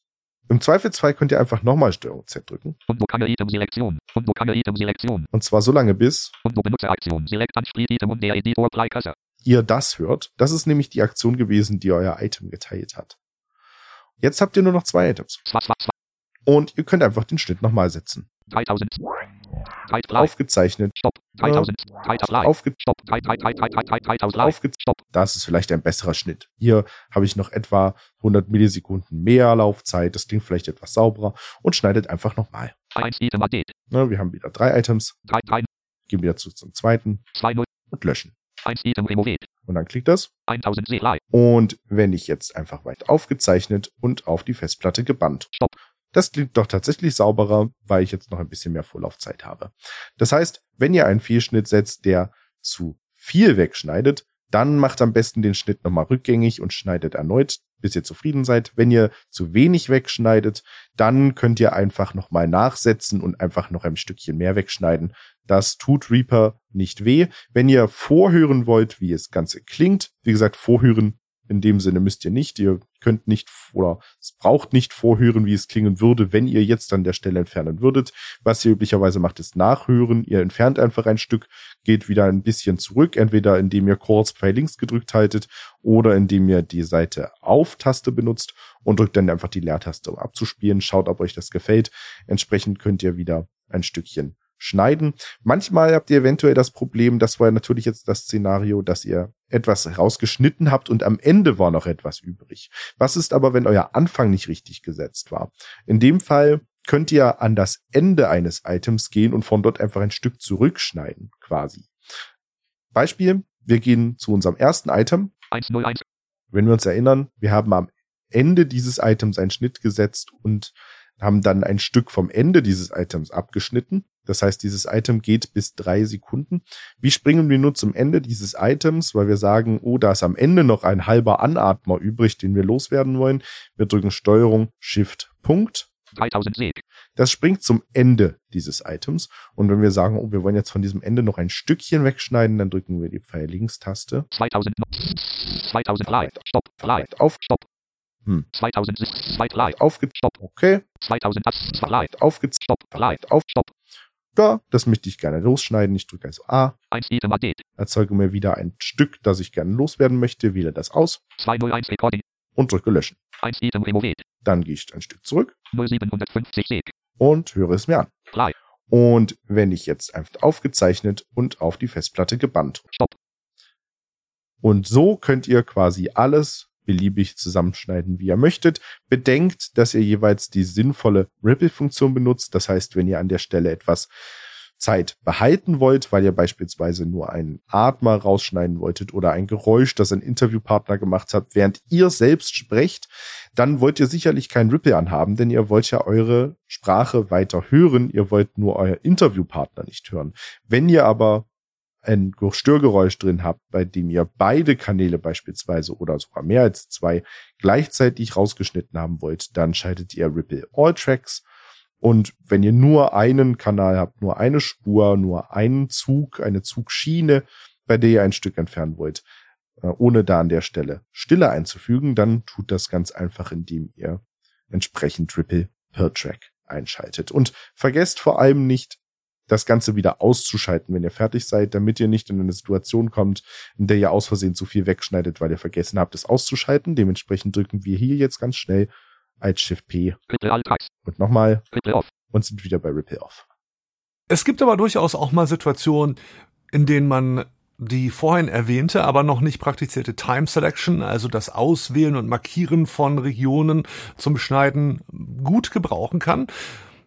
im Zweifelsfall könnt ihr einfach nochmal Steuerung Z drücken. Und no keine Item-Selektion. Und no keine Item-Selektion. Und zwar so lange bis Und Benutzeraktion. Select an Split Item und der Editor Cursor. ihr das hört. Das ist nämlich die Aktion gewesen, die euer Item geteilt hat. Jetzt habt ihr nur noch zwei Items. 2, 2, 2, Und ihr könnt einfach den Schnitt nochmal setzen. 3000. 3, Fly. Aufgezeichnet. Stopp. 3000. 3, Fly. Aufge Stopp. 3, 3, 3, 3, 3, 3, 3000 Fly. aufge Stopp. Das ist vielleicht ein besserer Schnitt. Hier habe ich noch etwa 100 Millisekunden mehr Laufzeit. Das klingt vielleicht etwas sauberer und schneidet einfach nochmal. 1 Item added. Ne, wir haben wieder drei Items. 3, 3, Gehen wieder zu zum zweiten 2, 0, und löschen. 1 Item removed. Und dann klickt das. 1000 See Fly. Und wenn ich jetzt einfach weiter aufgezeichnet und auf die Festplatte gebannt. Stopp. Das klingt doch tatsächlich sauberer, weil ich jetzt noch ein bisschen mehr Vorlaufzeit habe. Das heißt, wenn ihr einen Fehlschnitt setzt, der zu viel wegschneidet, dann macht am besten den Schnitt nochmal rückgängig und schneidet erneut, bis ihr zufrieden seid. Wenn ihr zu wenig wegschneidet, dann könnt ihr einfach nochmal nachsetzen und einfach noch ein Stückchen mehr wegschneiden. Das tut Reaper nicht weh. Wenn ihr vorhören wollt, wie es Ganze klingt, wie gesagt, vorhören in dem Sinne müsst ihr nicht. Ihr könnt nicht oder es braucht nicht vorhören, wie es klingen würde, wenn ihr jetzt an der Stelle entfernen würdet. Was ihr üblicherweise macht, ist nachhören. Ihr entfernt einfach ein Stück, geht wieder ein bisschen zurück, entweder indem ihr kurz Pfeil links gedrückt haltet oder indem ihr die Seite Auf-Taste benutzt und drückt dann einfach die Leertaste, um abzuspielen. Schaut, ob euch das gefällt. Entsprechend könnt ihr wieder ein Stückchen schneiden. Manchmal habt ihr eventuell das Problem, das war natürlich jetzt das Szenario, dass ihr etwas rausgeschnitten habt und am Ende war noch etwas übrig. Was ist aber, wenn euer Anfang nicht richtig gesetzt war? In dem Fall könnt ihr an das Ende eines Items gehen und von dort einfach ein Stück zurückschneiden, quasi. Beispiel, wir gehen zu unserem ersten Item. 101. Wenn wir uns erinnern, wir haben am Ende dieses Items einen Schnitt gesetzt und haben dann ein Stück vom Ende dieses Items abgeschnitten. Das heißt, dieses Item geht bis drei Sekunden. Wie springen wir nur zum Ende dieses Items, weil wir sagen, oh, da ist am Ende noch ein halber Anatmer übrig, den wir loswerden wollen. Wir drücken Steuerung, Shift, Punkt. 3000 Seg. Das springt zum Ende dieses Items. Und wenn wir sagen, oh, wir wollen jetzt von diesem Ende noch ein Stückchen wegschneiden, dann drücken wir die Pfeil-Links-Taste. 2000 no- 2000 Light. Stopp. Light. Auf, Stopp. Hm. 2000 Light. Light. aufge, Stopp. okay, 2000 Light. aufge, Stopp. Light. auf, Stopp. Ja, das möchte ich gerne losschneiden. Ich drücke also A, 1 Item Adet. erzeuge mir wieder ein Stück, das ich gerne loswerden möchte, wähle das aus 201 Recording. und drücke löschen. 1 Item Removed. Dann gehe ich ein Stück zurück 0750 Seg. und höre es mir an. Und wenn ich jetzt einfach aufgezeichnet und auf die Festplatte gebannt. Stopp. Und so könnt ihr quasi alles beliebig zusammenschneiden, wie ihr möchtet. Bedenkt, dass ihr jeweils die sinnvolle Ripple-Funktion benutzt. Das heißt, wenn ihr an der Stelle etwas Zeit behalten wollt, weil ihr beispielsweise nur einen Atmer rausschneiden wolltet oder ein Geräusch, das ein Interviewpartner gemacht hat, während ihr selbst sprecht, dann wollt ihr sicherlich kein Ripple anhaben, denn ihr wollt ja eure Sprache weiter hören, ihr wollt nur euer Interviewpartner nicht hören. Wenn ihr aber ein Störgeräusch drin habt, bei dem ihr beide Kanäle beispielsweise oder sogar mehr als zwei gleichzeitig rausgeschnitten haben wollt, dann schaltet ihr Ripple All Tracks. Und wenn ihr nur einen Kanal habt, nur eine Spur, nur einen Zug, eine Zugschiene, bei der ihr ein Stück entfernen wollt, äh, ohne da an der Stelle Stille einzufügen, dann tut das ganz einfach, indem ihr entsprechend Ripple per Track einschaltet. Und vergesst vor allem nicht, das Ganze wieder auszuschalten, wenn ihr fertig seid, damit ihr nicht in eine Situation kommt, in der ihr aus Versehen zu viel wegschneidet, weil ihr vergessen habt, es auszuschalten. Dementsprechend drücken wir hier jetzt ganz schnell als Shift P und nochmal und sind wieder bei Ripple Off. Es gibt aber durchaus auch mal Situationen, in denen man die vorhin erwähnte, aber noch nicht praktizierte Time Selection, also das Auswählen und Markieren von Regionen zum Schneiden, gut gebrauchen kann.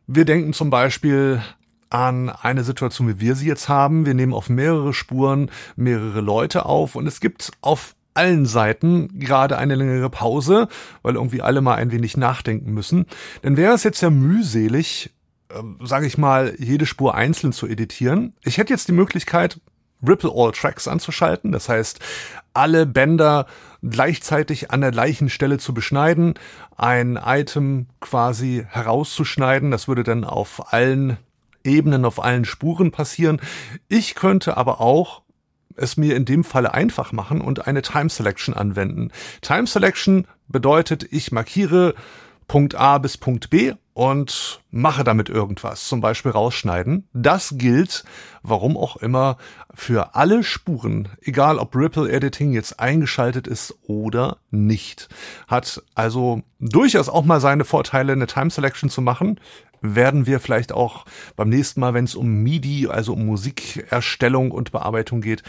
Wir denken zum Beispiel an eine Situation, wie wir sie jetzt haben. Wir nehmen auf mehrere Spuren mehrere Leute auf und es gibt auf allen Seiten gerade eine längere Pause, weil irgendwie alle mal ein wenig nachdenken müssen. Denn wäre es jetzt ja mühselig, ähm, sage ich mal, jede Spur einzeln zu editieren. Ich hätte jetzt die Möglichkeit, Ripple All Tracks anzuschalten, das heißt, alle Bänder gleichzeitig an der gleichen Stelle zu beschneiden, ein Item quasi herauszuschneiden, das würde dann auf allen Ebenen, auf allen Spuren passieren. Ich könnte aber auch es mir in dem Falle einfach machen und eine Time Selection anwenden. Time Selection bedeutet, ich markiere Punkt A bis Punkt B und mache damit irgendwas, zum Beispiel rausschneiden. Das gilt, warum auch immer, für alle Spuren, egal ob Ripple Editing jetzt eingeschaltet ist oder nicht. Hat also durchaus auch mal seine Vorteile, eine Time Selection zu machen. Werden wir vielleicht auch beim nächsten Mal, wenn es um MIDI, also um Musikerstellung und Bearbeitung geht,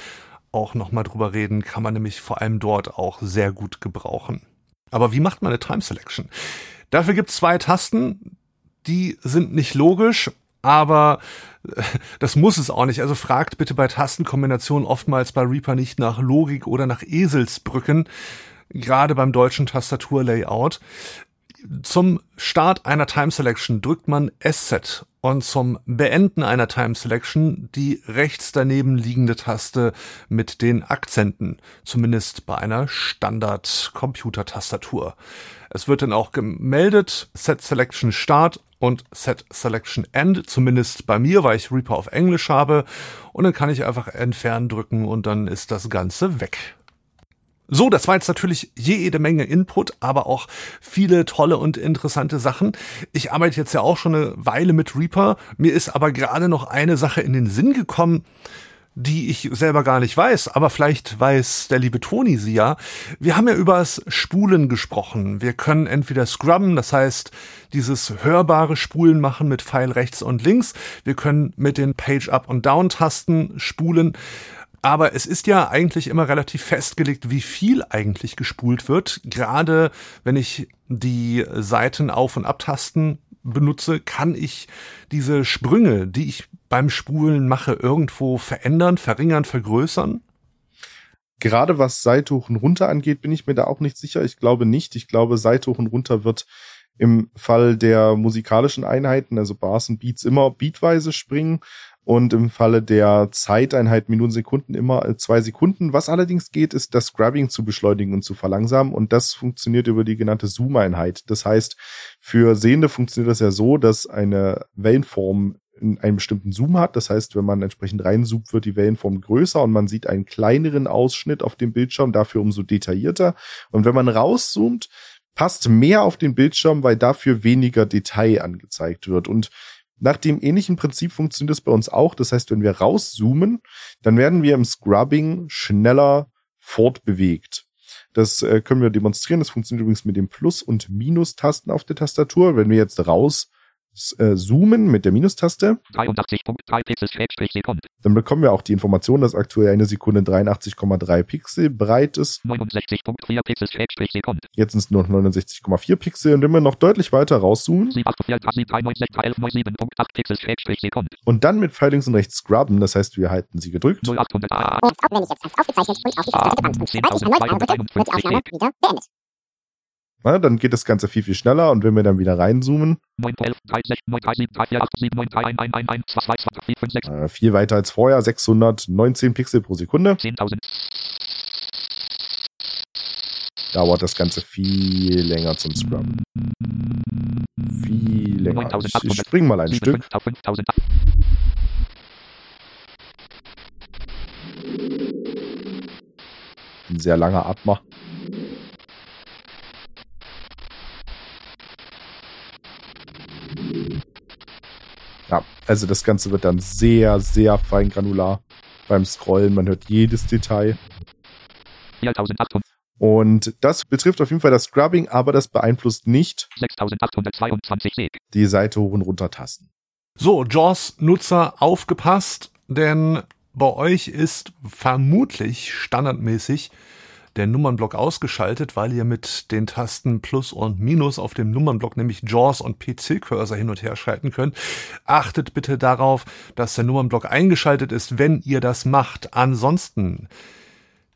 auch nochmal drüber reden. Kann man nämlich vor allem dort auch sehr gut gebrauchen. Aber wie macht man eine Time Selection? Dafür gibt es zwei Tasten, die sind nicht logisch, aber äh, das muss es auch nicht. Also fragt bitte bei Tastenkombinationen oftmals bei Reaper nicht nach Logik oder nach Eselsbrücken, gerade beim deutschen Tastaturlayout. Zum Start einer Time Selection drückt man S-Set und zum Beenden einer Time Selection die rechts daneben liegende Taste mit den Akzenten, zumindest bei einer Standard-Computer-Tastatur. Es wird dann auch gemeldet, Set Selection Start und Set Selection End, zumindest bei mir, weil ich Reaper auf Englisch habe. Und dann kann ich einfach Entfernen drücken und dann ist das Ganze weg. So, das war jetzt natürlich jede Menge Input, aber auch viele tolle und interessante Sachen. Ich arbeite jetzt ja auch schon eine Weile mit Reaper. Mir ist aber gerade noch eine Sache in den Sinn gekommen, die ich selber gar nicht weiß, aber vielleicht weiß der liebe Toni sie ja. Wir haben ja übers Spulen gesprochen. Wir können entweder scrubben, das heißt dieses hörbare Spulen machen mit Pfeil rechts und links. Wir können mit den Page-Up- und Down-Tasten spulen. Aber es ist ja eigentlich immer relativ festgelegt, wie viel eigentlich gespult wird. Gerade wenn ich die Seiten auf- und abtasten benutze, kann ich diese Sprünge, die ich beim Spulen mache, irgendwo verändern, verringern, vergrößern? Gerade was Seite und runter angeht, bin ich mir da auch nicht sicher. Ich glaube nicht. Ich glaube, Seite und runter wird im Fall der musikalischen Einheiten, also Bars und Beats, immer beatweise springen und im Falle der Zeiteinheit Minuten, Sekunden immer äh, zwei Sekunden. Was allerdings geht, ist das Scrubbing zu beschleunigen und zu verlangsamen und das funktioniert über die genannte Zoom-Einheit. Das heißt, für Sehende funktioniert das ja so, dass eine Wellenform einen bestimmten Zoom hat. Das heißt, wenn man entsprechend reinzoomt, wird die Wellenform größer und man sieht einen kleineren Ausschnitt auf dem Bildschirm, dafür umso detaillierter. Und wenn man rauszoomt, passt mehr auf den Bildschirm, weil dafür weniger Detail angezeigt wird. Und nach dem ähnlichen Prinzip funktioniert es bei uns auch. Das heißt, wenn wir rauszoomen, dann werden wir im Scrubbing schneller fortbewegt. Das äh, können wir demonstrieren. Das funktioniert übrigens mit den Plus- und Minus-Tasten auf der Tastatur. Wenn wir jetzt raus äh, zoomen mit der Minustaste. 83.3 Pixel Schrägstrich Sekund. Dann bekommen wir auch die Information, dass aktuell eine Sekunde 83,3 Pixel breit ist. 69.4 Pixel Schrägstrich Sekund. Jetzt sind es nur noch 69,4 Pixel und wenn wir noch deutlich weiter rauszoomen 784 Pixel Schrägstrich Sekund. und dann mit Pfeil links und rechts scrubben, das heißt, wir halten sie gedrückt, 0800 A. Und auch wenn ich jetzt aufgezeichnet und auf die zweite Band und sobald ich erneut einmal drücke, wird die Aufnahme wieder beendet. Na, dann geht das Ganze viel, viel schneller und wenn wir dann wieder reinzoomen, 9, 11, 3, 6, 9, 3, 7, 3, 4, 8, 7, 9, 3, 1, 1, 1, 1, 2, 2, 2, 4, 5, 6, äh, viel weiter als vorher, 619 Pixel pro Sekunde, 10.000. dauert das Ganze viel länger zum Scrubben. Viel länger. Ich, ich 9800. spring mal ein Stück. 5000. Ein sehr langer Abmach. Ja, also das Ganze wird dann sehr, sehr fein granular beim Scrollen. Man hört jedes Detail. 4800. Und das betrifft auf jeden Fall das Scrubbing, aber das beeinflusst nicht 6822 Sek. die Seite hoch und runter Tasten. So, JAWS-Nutzer aufgepasst, denn bei euch ist vermutlich standardmäßig der Nummernblock ausgeschaltet, weil ihr mit den Tasten Plus und Minus auf dem Nummernblock nämlich JAWS und PC-Cursor hin und her schalten könnt. Achtet bitte darauf, dass der Nummernblock eingeschaltet ist, wenn ihr das macht. Ansonsten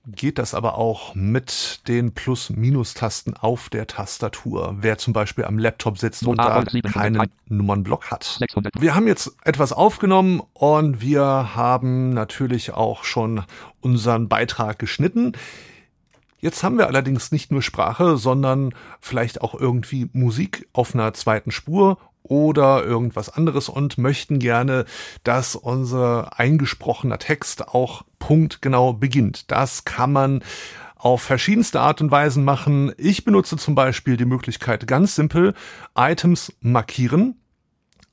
geht das aber auch mit den Plus-Minus-Tasten auf der Tastatur. Wer zum Beispiel am Laptop sitzt und da keinen Nummernblock hat. 600. Wir haben jetzt etwas aufgenommen und wir haben natürlich auch schon unseren Beitrag geschnitten. Jetzt haben wir allerdings nicht nur Sprache, sondern vielleicht auch irgendwie Musik auf einer zweiten Spur oder irgendwas anderes und möchten gerne, dass unser eingesprochener Text auch punktgenau beginnt. Das kann man auf verschiedenste Art und Weisen machen. Ich benutze zum Beispiel die Möglichkeit ganz simpel Items markieren.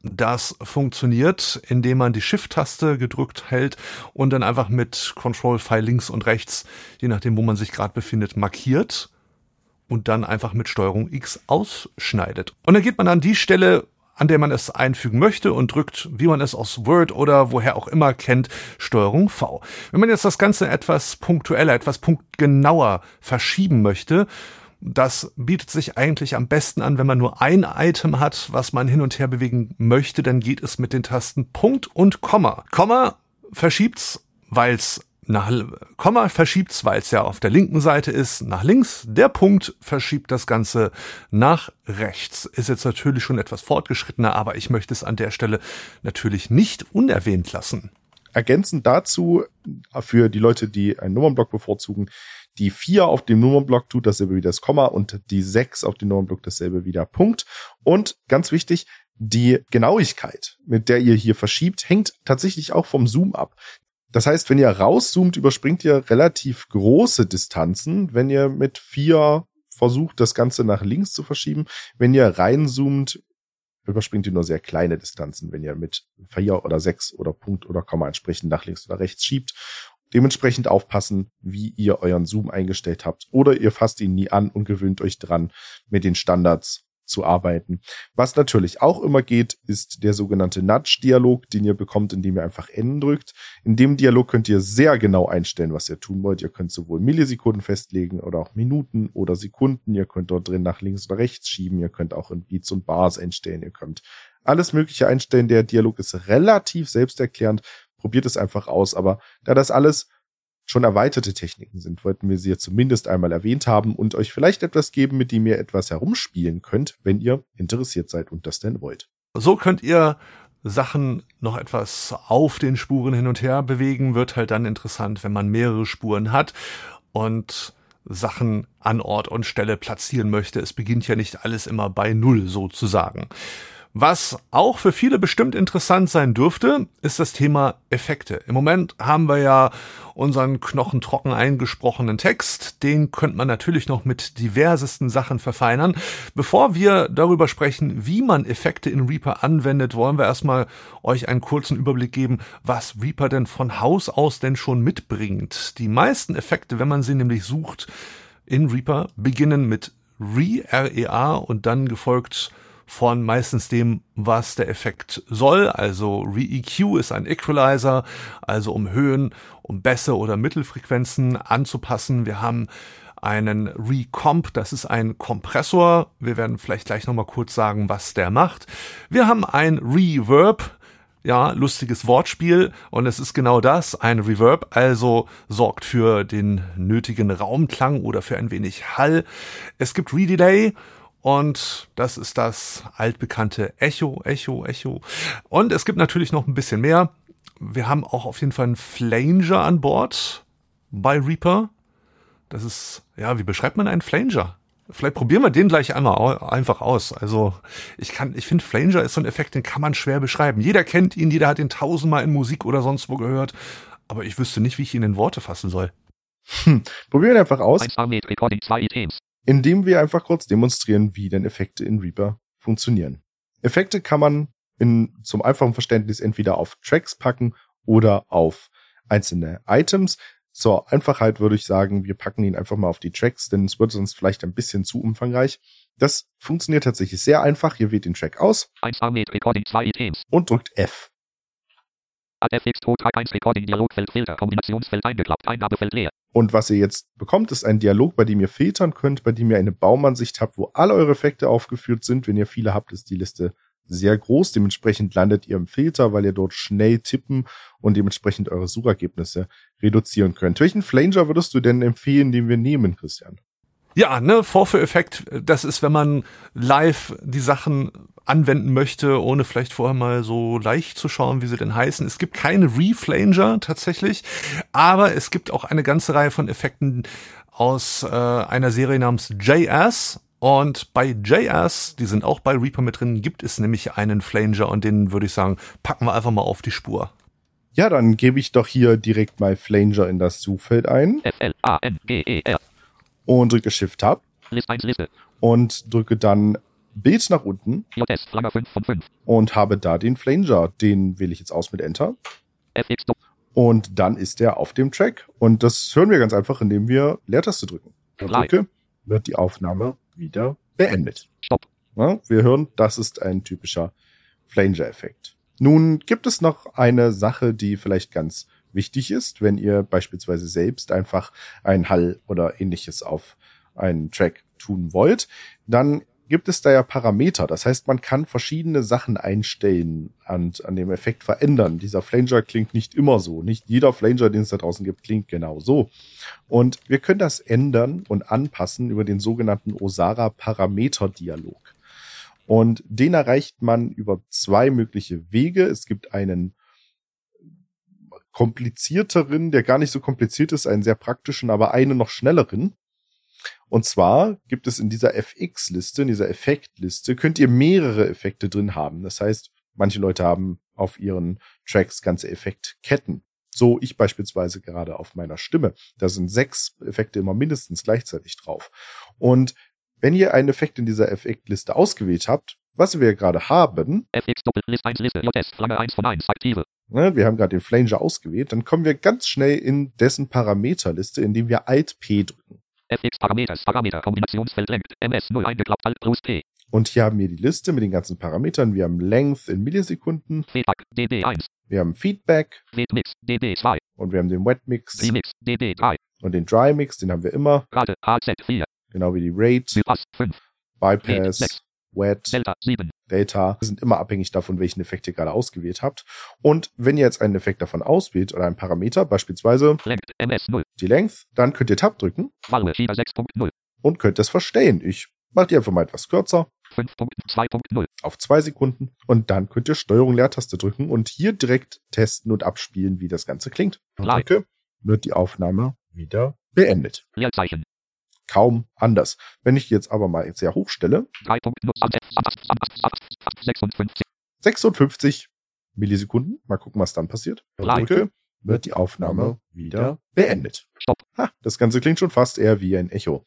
Das funktioniert, indem man die Shift-Taste gedrückt hält und dann einfach mit Control-Pfeil links und rechts, je nachdem, wo man sich gerade befindet, markiert und dann einfach mit Steuerung X ausschneidet. Und dann geht man an die Stelle, an der man es einfügen möchte und drückt, wie man es aus Word oder woher auch immer kennt, Steuerung V. Wenn man jetzt das Ganze etwas punktueller, etwas punktgenauer verschieben möchte, das bietet sich eigentlich am besten an, wenn man nur ein Item hat, was man hin und her bewegen möchte, dann geht es mit den Tasten Punkt und Komma. Komma verschiebt's, weil's nach Komma verschiebt's, weil es ja auf der linken Seite ist, nach links. Der Punkt verschiebt das Ganze nach rechts. Ist jetzt natürlich schon etwas fortgeschrittener, aber ich möchte es an der Stelle natürlich nicht unerwähnt lassen. Ergänzend dazu, für die Leute, die einen Nummernblock bevorzugen, die 4 auf dem Nummernblock tut dasselbe wie das Komma und die 6 auf dem Nummernblock dasselbe wie der Punkt. Und ganz wichtig, die Genauigkeit, mit der ihr hier verschiebt, hängt tatsächlich auch vom Zoom ab. Das heißt, wenn ihr rauszoomt, überspringt ihr relativ große Distanzen. Wenn ihr mit 4 versucht, das Ganze nach links zu verschieben, wenn ihr reinzoomt, überspringt ihr nur sehr kleine Distanzen, wenn ihr mit vier oder sechs oder Punkt oder Komma entsprechend nach links oder rechts schiebt. Dementsprechend aufpassen, wie ihr euren Zoom eingestellt habt. Oder ihr fasst ihn nie an und gewöhnt euch dran, mit den Standards zu arbeiten. Was natürlich auch immer geht, ist der sogenannte Nudge-Dialog, den ihr bekommt, indem ihr einfach N drückt. In dem Dialog könnt ihr sehr genau einstellen, was ihr tun wollt. Ihr könnt sowohl Millisekunden festlegen oder auch Minuten oder Sekunden. Ihr könnt dort drin nach links oder rechts schieben. Ihr könnt auch in Beats und Bars einstellen. Ihr könnt alles Mögliche einstellen. Der Dialog ist relativ selbsterklärend. Probiert es einfach aus. Aber da das alles schon erweiterte Techniken sind, wollten wir sie jetzt zumindest einmal erwähnt haben und euch vielleicht etwas geben, mit dem ihr etwas herumspielen könnt, wenn ihr interessiert seid und das denn wollt. So könnt ihr Sachen noch etwas auf den Spuren hin und her bewegen, wird halt dann interessant, wenn man mehrere Spuren hat und Sachen an Ort und Stelle platzieren möchte. Es beginnt ja nicht alles immer bei Null sozusagen. Was auch für viele bestimmt interessant sein dürfte, ist das Thema Effekte. Im Moment haben wir ja unseren knochentrocken eingesprochenen Text. Den könnte man natürlich noch mit diversesten Sachen verfeinern. Bevor wir darüber sprechen, wie man Effekte in Reaper anwendet, wollen wir erstmal euch einen kurzen Überblick geben, was Reaper denn von Haus aus denn schon mitbringt. Die meisten Effekte, wenn man sie nämlich sucht in Reaper, beginnen mit Re, R-E-A und dann gefolgt von meistens dem, was der Effekt soll. Also Re-EQ ist ein Equalizer, also um Höhen, um Bässe oder Mittelfrequenzen anzupassen. Wir haben einen Recomp, das ist ein Kompressor. Wir werden vielleicht gleich nochmal kurz sagen, was der macht. Wir haben ein Reverb, ja, lustiges Wortspiel und es ist genau das, ein Reverb, also sorgt für den nötigen Raumklang oder für ein wenig Hall. Es gibt Redelay und das ist das altbekannte Echo, Echo, Echo. Und es gibt natürlich noch ein bisschen mehr. Wir haben auch auf jeden Fall einen Flanger an Bord bei Reaper. Das ist, ja, wie beschreibt man einen Flanger? Vielleicht probieren wir den gleich einmal einfach aus. Also ich kann, ich finde, Flanger ist so ein Effekt, den kann man schwer beschreiben. Jeder kennt ihn, jeder hat ihn tausendmal in Musik oder sonst wo gehört. Aber ich wüsste nicht, wie ich ihn in Worte fassen soll. Hm. Probieren wir einfach aus. 1 Armed Recording 2 Items. Indem wir einfach kurz demonstrieren, wie denn Effekte in Reaper funktionieren. Effekte kann man in, zum einfachen Verständnis entweder auf Tracks packen oder auf einzelne Items. Zur Einfachheit würde ich sagen, wir packen ihn einfach mal auf die Tracks, denn es wird sonst vielleicht ein bisschen zu umfangreich. Das funktioniert tatsächlich sehr einfach. Ihr wählt den Track aus 1 Armed Recording 2 Items. und drückt F. Code Track 1 Recording Dialogfeld Filter Kombinationsfeld eingeklappt Eingabefeld leer. Und was ihr jetzt bekommt, ist ein Dialog, bei dem ihr filtern könnt, bei dem ihr eine Baumansicht habt, wo alle eure Effekte aufgeführt sind. Wenn ihr viele habt, ist die Liste sehr groß. Dementsprechend landet ihr im Filter, weil ihr dort schnell tippen und dementsprechend eure Suchergebnisse reduzieren könnt. Welchen Flanger würdest du denn empfehlen, den wir nehmen, Christian? Ja, ne, Vorführeffekt, das ist, wenn man live die Sachen anwenden möchte, ohne vielleicht vorher mal so leicht zu schauen, wie sie denn heißen. Es gibt keine Reflanger tatsächlich, aber es gibt auch eine ganze Reihe von Effekten aus äh, einer Serie namens JS. Und bei JS, die sind auch bei Reaper mit drin, gibt es nämlich einen Flanger und den würde ich sagen, packen wir einfach mal auf die Spur. Ja, dann gebe ich doch hier direkt mal Flanger in das Suchfeld ein F-L-A-N-G-E-R. Und drücke Shift Tab List 1 Liste. und drücke dann Bild nach unten JS Flanger 5 von 5. und habe da den Flanger. Den wähle ich jetzt aus mit Enter. FX. Und dann ist er auf dem Track. Und das hören wir ganz einfach, indem wir Leertaste drücken. Wenn drücke, wird die Aufnahme wieder beendet. Stopp. Ja, wir hören, das ist ein typischer Flanger-Effekt. Nun gibt es noch eine Sache, die vielleicht ganz wichtig ist, wenn ihr beispielsweise selbst einfach einen Hall oder ähnliches auf einen Track tun wollt, dann gibt es da ja Parameter. Das heißt, man kann verschiedene Sachen einstellen und an dem Effekt verändern. Dieser Flanger klingt nicht immer so. Nicht jeder Flanger, den es da draußen gibt, klingt genau so. Und wir können das ändern und anpassen über den sogenannten Osara Parameter Dialog. Und den erreicht man über zwei mögliche Wege. Es gibt einen komplizierteren, der gar nicht so kompliziert ist, einen sehr praktischen, aber einen noch schnelleren. Und zwar gibt es in dieser FX-Liste, in dieser Effektliste, könnt ihr mehrere Effekte drin haben. Das heißt, manche Leute haben auf ihren Tracks ganze Effektketten. So ich beispielsweise gerade auf meiner Stimme. Da sind sechs Effekte immer mindestens gleichzeitig drauf. Und wenn ihr einen Effekt in dieser Effektliste ausgewählt habt, was wir gerade haben, FX Doppellist 1 Liste JS Flagge 1 von 1 aktive. Ne, wir haben gerade den Flanger ausgewählt, dann kommen wir ganz schnell in dessen Parameterliste, indem wir Alt-P drücken. FX Parameters Parameter Kombinationsfeld Length MS 0 eingeklappt Alt plus P. Und hier haben wir die Liste mit den ganzen Parametern. Wir haben Length in Millisekunden, Feedback DB1. wir haben Feedback Wetmix DB2. und wir haben den Wet Mix Remix DB3. und den Dry Mix, den haben wir immer, Rate HZ4. genau wie die Rate, Bypass 5. Bypass. Wet, Delta 7. Delta sind immer abhängig davon, welchen Effekt ihr gerade ausgewählt habt. Und wenn ihr jetzt einen Effekt davon auswählt oder einen Parameter, beispielsweise Length MS 0. die Length, dann könnt ihr Tab drücken Value Schieber 6.0. und könnt das verstellen. Ich mache die einfach mal etwas kürzer 5.2.0. auf zwei Sekunden und dann könnt ihr Steuerung Leertaste drücken und hier direkt testen und abspielen, wie das Ganze klingt. Und drücke, wird die Aufnahme wieder beendet. Leerzeichen. Kaum anders. Wenn ich jetzt aber mal sehr hochstelle, 3.0. 56. 56 Millisekunden, mal gucken, was dann passiert. Drücke, wird die Aufnahme wieder beendet. Stopp. Ha, das Ganze klingt schon fast eher wie ein Echo.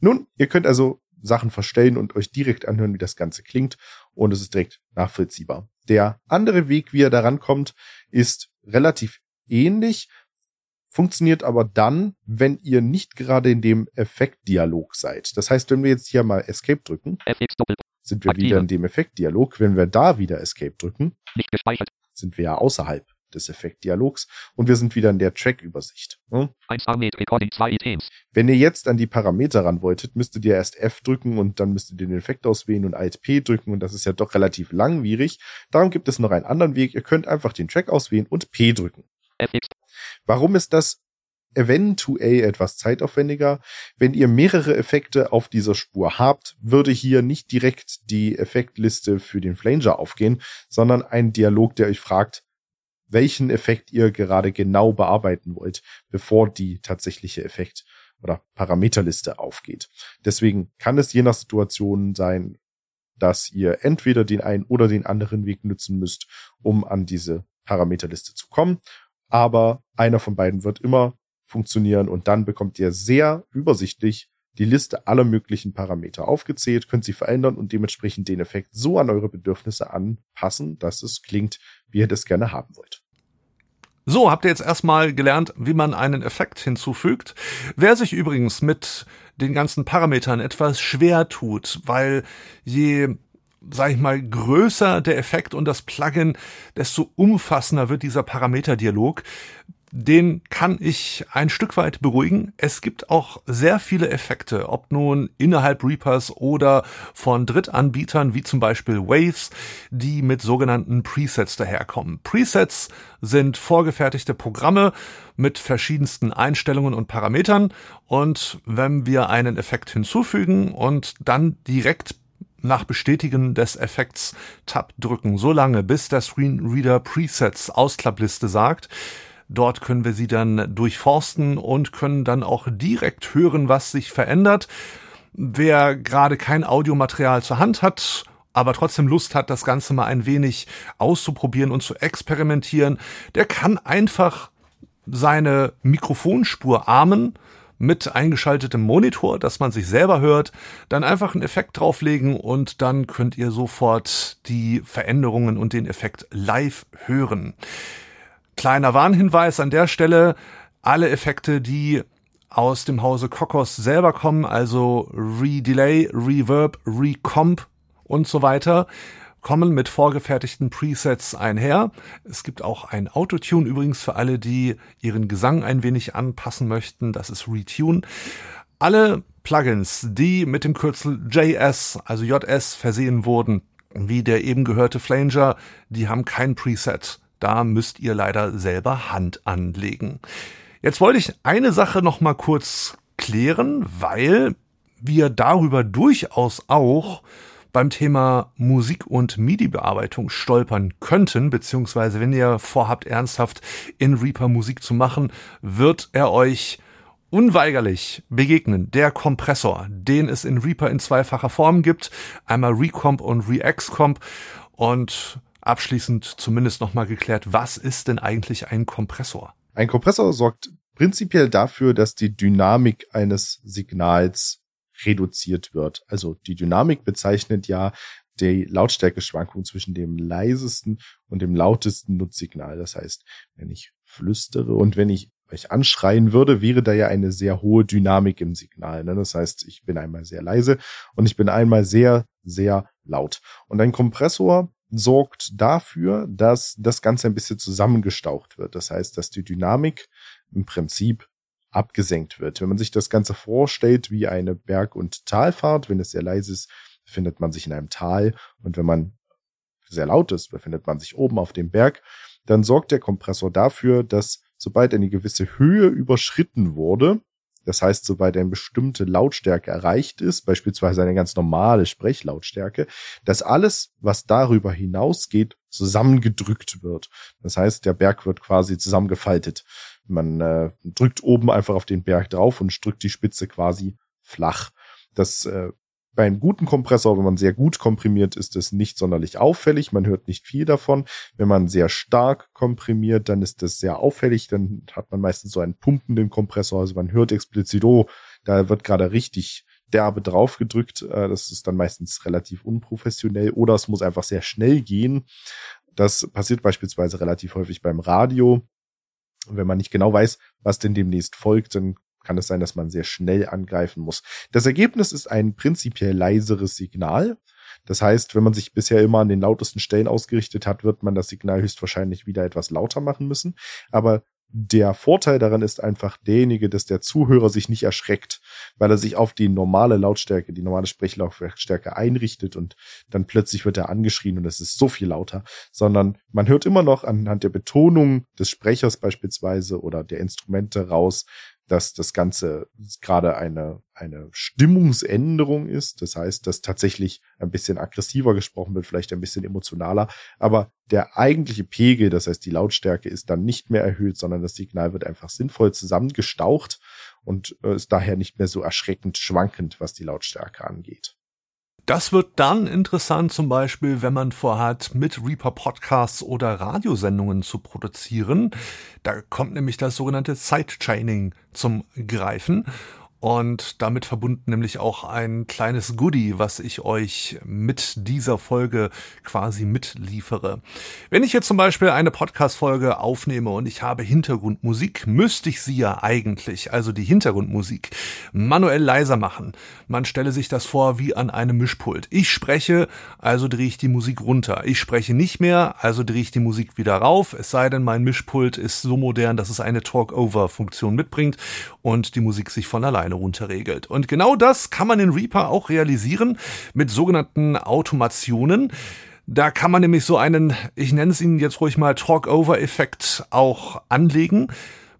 Nun, ihr könnt also Sachen verstellen und euch direkt anhören, wie das Ganze klingt und es ist direkt nachvollziehbar. Der andere Weg, wie ihr daran kommt, ist relativ ähnlich, funktioniert aber dann, wenn ihr nicht gerade in dem Effektdialog seid. Das heißt, wenn wir jetzt hier mal Escape drücken, sind wir wieder in dem Effektdialog. Wenn wir da wieder Escape drücken, sind wir ja außerhalb des Effektdialogs und wir sind wieder in der Track-Übersicht. 1 Armed Recording 2 Items. Wenn ihr jetzt an die Parameter ran wolltet, müsstet ihr erst F drücken und dann müsstet ihr den Effekt auswählen und Alt P drücken und das ist ja doch relativ langwierig. Darum gibt es noch einen anderen Weg. Ihr könnt einfach den Track auswählen und P drücken. FX. Warum ist das eventuell etwas zeitaufwendiger? Wenn ihr mehrere Effekte auf dieser Spur habt, würde hier nicht direkt die Effektliste für den Flanger aufgehen, sondern ein Dialog, der euch fragt, welchen Effekt ihr gerade genau bearbeiten wollt, bevor die tatsächliche Effekt- oder Parameterliste aufgeht. Deswegen kann es je nach Situation sein, dass ihr entweder den einen oder den anderen Weg nutzen müsst, um an diese Parameterliste zu kommen. Aber einer von beiden wird immer funktionieren und dann bekommt ihr sehr übersichtlich die Liste aller möglichen Parameter aufgezählt, könnt sie verändern und dementsprechend den Effekt so an eure Bedürfnisse anpassen, dass es klingt, wie ihr das gerne haben wollt. So, habt ihr jetzt erstmal gelernt, wie man einen Effekt hinzufügt. Wer sich übrigens mit den ganzen Parametern etwas schwer tut, weil je, sag ich mal, größer der Effekt und das Plugin, desto umfassender wird dieser Parameterdialog. Den kann ich ein Stück weit beruhigen. Es gibt auch sehr viele Effekte, ob nun innerhalb Reapers oder von Drittanbietern wie zum Beispiel Waves, die mit sogenannten Presets daherkommen. Presets sind vorgefertigte Programme mit verschiedensten Einstellungen und Parametern und wenn wir einen Effekt hinzufügen und dann direkt nach Bestätigen des Effekts Tab drücken, so lange bis der Screenreader Presets Ausklappliste sagt, Dort können wir sie dann durchforsten und können dann auch direkt hören, was sich verändert. Wer gerade kein Audiomaterial zur Hand hat, aber trotzdem Lust hat, das Ganze mal ein wenig auszuprobieren und zu experimentieren, der kann einfach seine Mikrofonspur armen mit eingeschaltetem Monitor, dass man sich selber hört, dann einfach einen Effekt drauflegen und dann könnt ihr sofort die Veränderungen und den Effekt live hören. Kleiner Warnhinweis an der Stelle, alle Effekte, die aus dem Hause Kokos selber kommen, also Redelay, Reverb, Recomp und so weiter, kommen mit vorgefertigten Presets einher. Es gibt auch ein Autotune übrigens für alle, die ihren Gesang ein wenig anpassen möchten. Das ist Retune. Alle Plugins, die mit dem Kürzel JS, also JS versehen wurden, wie der eben gehörte Flanger, die haben kein Preset. Da müsst ihr leider selber Hand anlegen. Jetzt wollte ich eine Sache noch mal kurz klären, weil wir darüber durchaus auch beim Thema Musik und MIDI-Bearbeitung stolpern könnten, beziehungsweise wenn ihr vorhabt, ernsthaft in Reaper Musik zu machen, wird er euch unweigerlich begegnen. Der Kompressor, den es in Reaper in zweifacher Form gibt, einmal Recomp und Reexcomp und abschließend zumindest nochmal geklärt, was ist denn eigentlich ein Kompressor? Ein Kompressor sorgt prinzipiell dafür, dass die Dynamik eines Signals reduziert wird. Also die Dynamik bezeichnet ja die Lautstärkeschwankung zwischen dem leisesten und dem lautesten Nutzsignal. Das heißt, wenn ich flüstere und wenn ich euch anschreien würde, wäre da ja eine sehr hohe Dynamik im Signal. Ne? Das heißt, ich bin einmal sehr leise und ich bin einmal sehr, sehr laut. Und ein Kompressor sorgt dafür, dass das Ganze ein bisschen zusammengestaucht wird. Das heißt, dass die Dynamik im Prinzip abgesenkt wird. Wenn man sich das Ganze vorstellt wie eine Berg- und Talfahrt, wenn es sehr leise ist, befindet man sich in einem Tal und wenn man sehr laut ist, befindet man sich oben auf dem Berg, dann sorgt der Kompressor dafür, dass sobald eine gewisse Höhe überschritten wurde, das heißt, sobald eine bestimmte Lautstärke erreicht ist, beispielsweise eine ganz normale Sprechlautstärke, dass alles, was darüber hinausgeht, zusammengedrückt wird. Das heißt, der Berg wird quasi zusammengefaltet. Man äh, drückt oben einfach auf den Berg drauf und drückt die Spitze quasi flach. Das äh, bei einem guten Kompressor, wenn man sehr gut komprimiert, ist es nicht sonderlich auffällig. Man hört nicht viel davon. Wenn man sehr stark komprimiert, dann ist das sehr auffällig. Dann hat man meistens so einen pumpenden Kompressor. Also man hört explizit, oh, da wird gerade richtig derbe draufgedrückt. Äh, das ist dann meistens relativ unprofessionell oder es muss einfach sehr schnell gehen. Das passiert beispielsweise relativ häufig beim Radio. Und wenn man nicht genau weiß, was denn demnächst folgt, dann kann es sein, dass man sehr schnell angreifen muss. Das Ergebnis ist ein prinzipiell leiseres Signal. Das heißt, wenn man sich bisher immer an den lautesten Stellen ausgerichtet hat, wird man das Signal höchstwahrscheinlich wieder etwas lauter machen müssen. Aber der Vorteil daran ist einfach derjenige, dass der Zuhörer sich nicht erschreckt, weil er sich auf die normale Lautstärke, die normale Sprechlautstärke einrichtet und dann plötzlich wird er angeschrien und es ist so viel lauter, sondern man hört immer noch anhand der Betonung des Sprechers beispielsweise oder der Instrumente raus, dass das Ganze gerade eine, eine Stimmungsänderung ist. Das heißt, dass tatsächlich ein bisschen aggressiver gesprochen wird, vielleicht ein bisschen emotionaler. Aber der eigentliche Pegel, das heißt die Lautstärke, ist dann nicht mehr erhöht, sondern das Signal wird einfach sinnvoll zusammengestaucht und äh, ist daher nicht mehr so erschreckend schwankend, was die Lautstärke angeht. Das wird dann interessant, zum Beispiel, wenn man vorhat, mit Reaper Podcasts oder Radiosendungen zu produzieren. Da kommt nämlich das sogenannte Sidechaining zum Greifen und damit verbunden nämlich auch ein kleines Goodie, was ich euch mit dieser Folge quasi mitliefere. Wenn ich jetzt zum Beispiel eine Podcast-Folge aufnehme und ich habe Hintergrundmusik, müsste ich sie ja eigentlich, also die Hintergrundmusik, manuell leiser machen. Man stelle sich das vor wie an einem Mischpult. Ich spreche, also drehe ich die Musik runter. Ich spreche nicht mehr, also drehe ich die Musik wieder rauf. Es sei denn, mein Mischpult ist so modern, dass es eine Talk-Over-Funktion mitbringt und die Musik sich von alleine alleine runterregelt. Und genau das kann man in Reaper auch realisieren mit sogenannten Automationen. Da kann man nämlich so einen, ich nenne es Ihnen jetzt ruhig mal Talk-Over-Effekt auch anlegen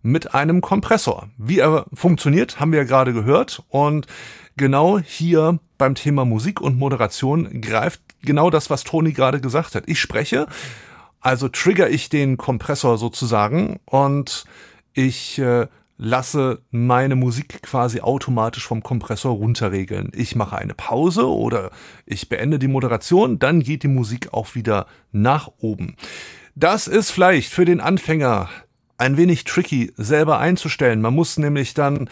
mit einem Kompressor. Wie er funktioniert, haben wir ja gerade gehört. Und genau hier beim Thema Musik und Moderation greift genau das, was Toni gerade gesagt hat. Ich spreche, also trigger ich den Kompressor sozusagen und ich äh, lasse meine Musik quasi automatisch vom Kompressor runterregeln. Ich mache eine Pause oder ich beende die Moderation, dann geht die Musik auch wieder nach oben. Das ist vielleicht für den Anfänger ein wenig tricky selber einzustellen. Man muss nämlich dann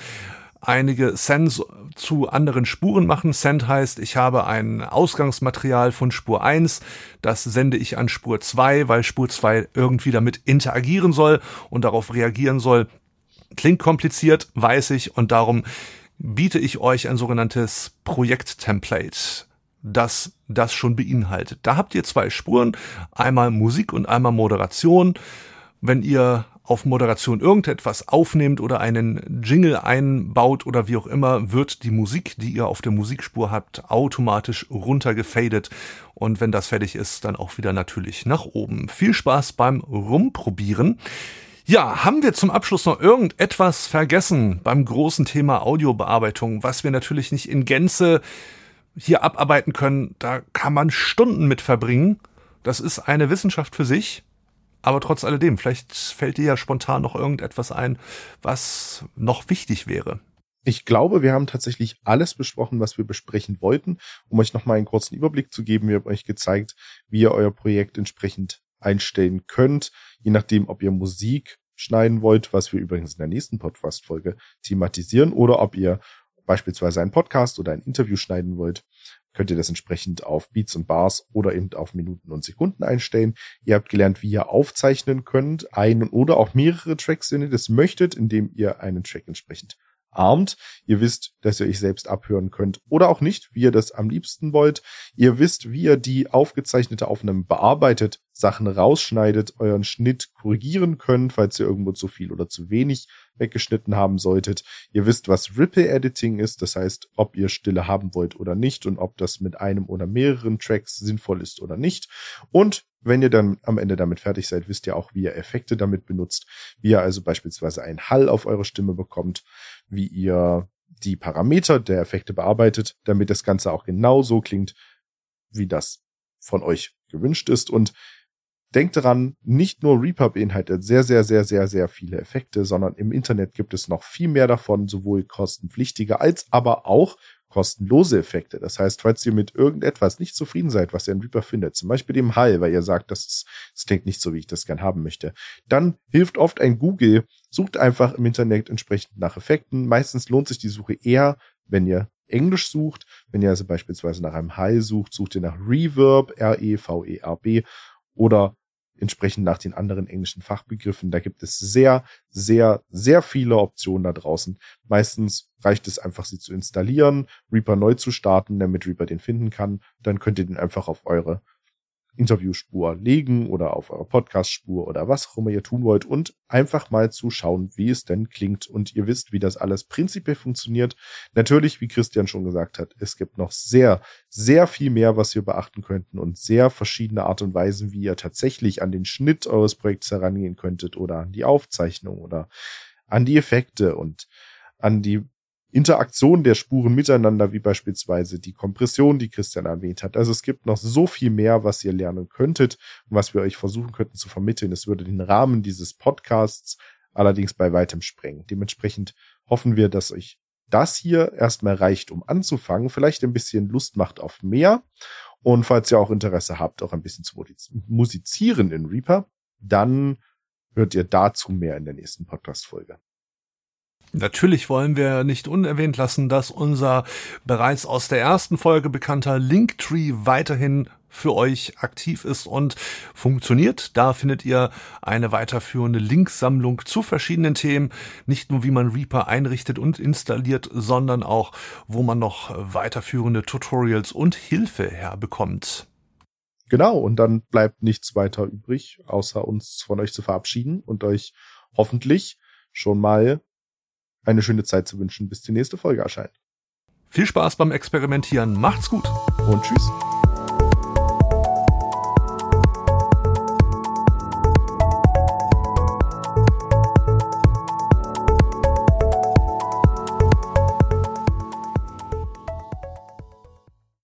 einige Sends zu anderen Spuren machen. Send heißt, ich habe ein Ausgangsmaterial von Spur 1, das sende ich an Spur 2, weil Spur 2 irgendwie damit interagieren soll und darauf reagieren soll. Klingt kompliziert, weiß ich, und darum biete ich euch ein sogenanntes Projekt-Template, das das schon beinhaltet. Da habt ihr zwei Spuren, einmal Musik und einmal Moderation. Wenn ihr auf Moderation irgendetwas aufnehmt oder einen Jingle einbaut oder wie auch immer, wird die Musik, die ihr auf der Musikspur habt, automatisch runtergefadet und wenn das fertig ist, dann auch wieder natürlich nach oben. Viel Spaß beim Rumprobieren. Ja, haben wir zum Abschluss noch irgendetwas vergessen beim großen Thema Audiobearbeitung, was wir natürlich nicht in Gänze hier abarbeiten können? Da kann man Stunden mit verbringen. Das ist eine Wissenschaft für sich. Aber trotz alledem, vielleicht fällt dir ja spontan noch irgendetwas ein, was noch wichtig wäre. Ich glaube, wir haben tatsächlich alles besprochen, was wir besprechen wollten. Um euch nochmal einen kurzen Überblick zu geben, wir haben euch gezeigt, wie ihr euer Projekt entsprechend einstellen könnt, je nachdem, ob ihr Musik schneiden wollt, was wir übrigens in der nächsten Podcast-Folge thematisieren, oder ob ihr beispielsweise einen Podcast oder ein Interview schneiden wollt. könnt ihr das entsprechend auf Beats und Bars oder eben auf Minuten und Sekunden einstellen. Ihr habt gelernt, wie ihr aufzeichnen könnt, einen oder auch mehrere Tracks, wenn ihr das möchtet, indem ihr einen Track entsprechend armt. Ihr wisst, dass ihr euch selbst abhören könnt oder auch nicht, wie ihr das am liebsten wollt. Ihr wisst, wie ihr die aufgezeichnete Aufnahme bearbeitet, Sachen rausschneidet, euren Schnitt korrigieren könnt, falls ihr irgendwo zu viel oder zu wenig weggeschnitten haben solltet. Ihr wisst, was Ripple Editing ist, das heißt, ob ihr Stille haben wollt oder nicht und ob das mit einem oder mehreren Tracks sinnvoll ist oder nicht. Und wenn ihr dann am Ende damit fertig seid, wisst ihr auch, wie ihr Effekte damit benutzt, wie ihr also beispielsweise einen Hall auf eure Stimme bekommt, wie ihr die Parameter der Effekte bearbeitet, damit das Ganze auch genau so klingt, wie das von euch gewünscht ist. Und denkt daran, nicht nur Reaper beinhaltet sehr, sehr, sehr, sehr, sehr viele Effekte, sondern im Internet gibt es noch viel mehr davon, sowohl kostenpflichtige als aber auch kostenlose Effekte. Das heißt, falls ihr mit irgendetwas nicht zufrieden seid, was ihr in Reaper findet, zum Beispiel dem Hall, weil ihr sagt, das, ist, das klingt nicht so, wie ich das gern haben möchte, dann hilft oft ein Google. Sucht einfach im Internet entsprechend nach Effekten. Meistens lohnt sich die Suche eher, wenn ihr Englisch sucht. Wenn ihr also beispielsweise nach einem Hall sucht, sucht ihr nach Reverb, R-E-V-E-R-B oder entsprechend nach den anderen englischen Fachbegriffen. Da gibt es sehr, sehr, sehr viele Optionen da draußen. Meistens reicht es einfach, sie zu installieren, Reaper neu zu starten, damit Reaper den finden kann. Dann könnt ihr den einfach auf eure Interviewspur legen oder auf eure Podcastspur oder was auch immer ihr tun wollt und einfach mal zu schauen, wie es denn klingt und ihr wisst, wie das alles prinzipiell funktioniert. Natürlich, wie Christian schon gesagt hat, es gibt noch sehr, sehr viel mehr, was wir beachten könnten und sehr verschiedene Art und Weisen, wie ihr tatsächlich an den Schnitt eures Projekts herangehen könntet oder an die Aufzeichnung oder an die Effekte und an die Interaktion der Spuren miteinander, wie beispielsweise die Kompression, die Christian erwähnt hat. Also es gibt noch so viel mehr, was ihr lernen könntet und was wir euch versuchen könnten zu vermitteln. Es würde den Rahmen dieses Podcasts allerdings bei weitem sprengen. Dementsprechend hoffen wir, dass euch das hier erstmal reicht, um anzufangen, vielleicht ein bisschen Lust macht auf mehr. Und falls ihr auch Interesse habt, auch ein bisschen zu musizieren in Reaper, dann hört ihr dazu mehr in der nächsten Podcast-Folge. Natürlich wollen wir nicht unerwähnt lassen, dass unser bereits aus der ersten Folge bekannter Linktree weiterhin für euch aktiv ist und funktioniert. Da findet ihr eine weiterführende Linksammlung zu verschiedenen Themen. Nicht nur wie man Reaper einrichtet und installiert, sondern auch, wo man noch weiterführende Tutorials und Hilfe herbekommt. Genau, und dann bleibt nichts weiter übrig, außer uns von euch zu verabschieden und euch hoffentlich schon mal eine schöne Zeit zu wünschen, bis die nächste Folge erscheint. Viel Spaß beim Experimentieren. Macht's gut. Und tschüss.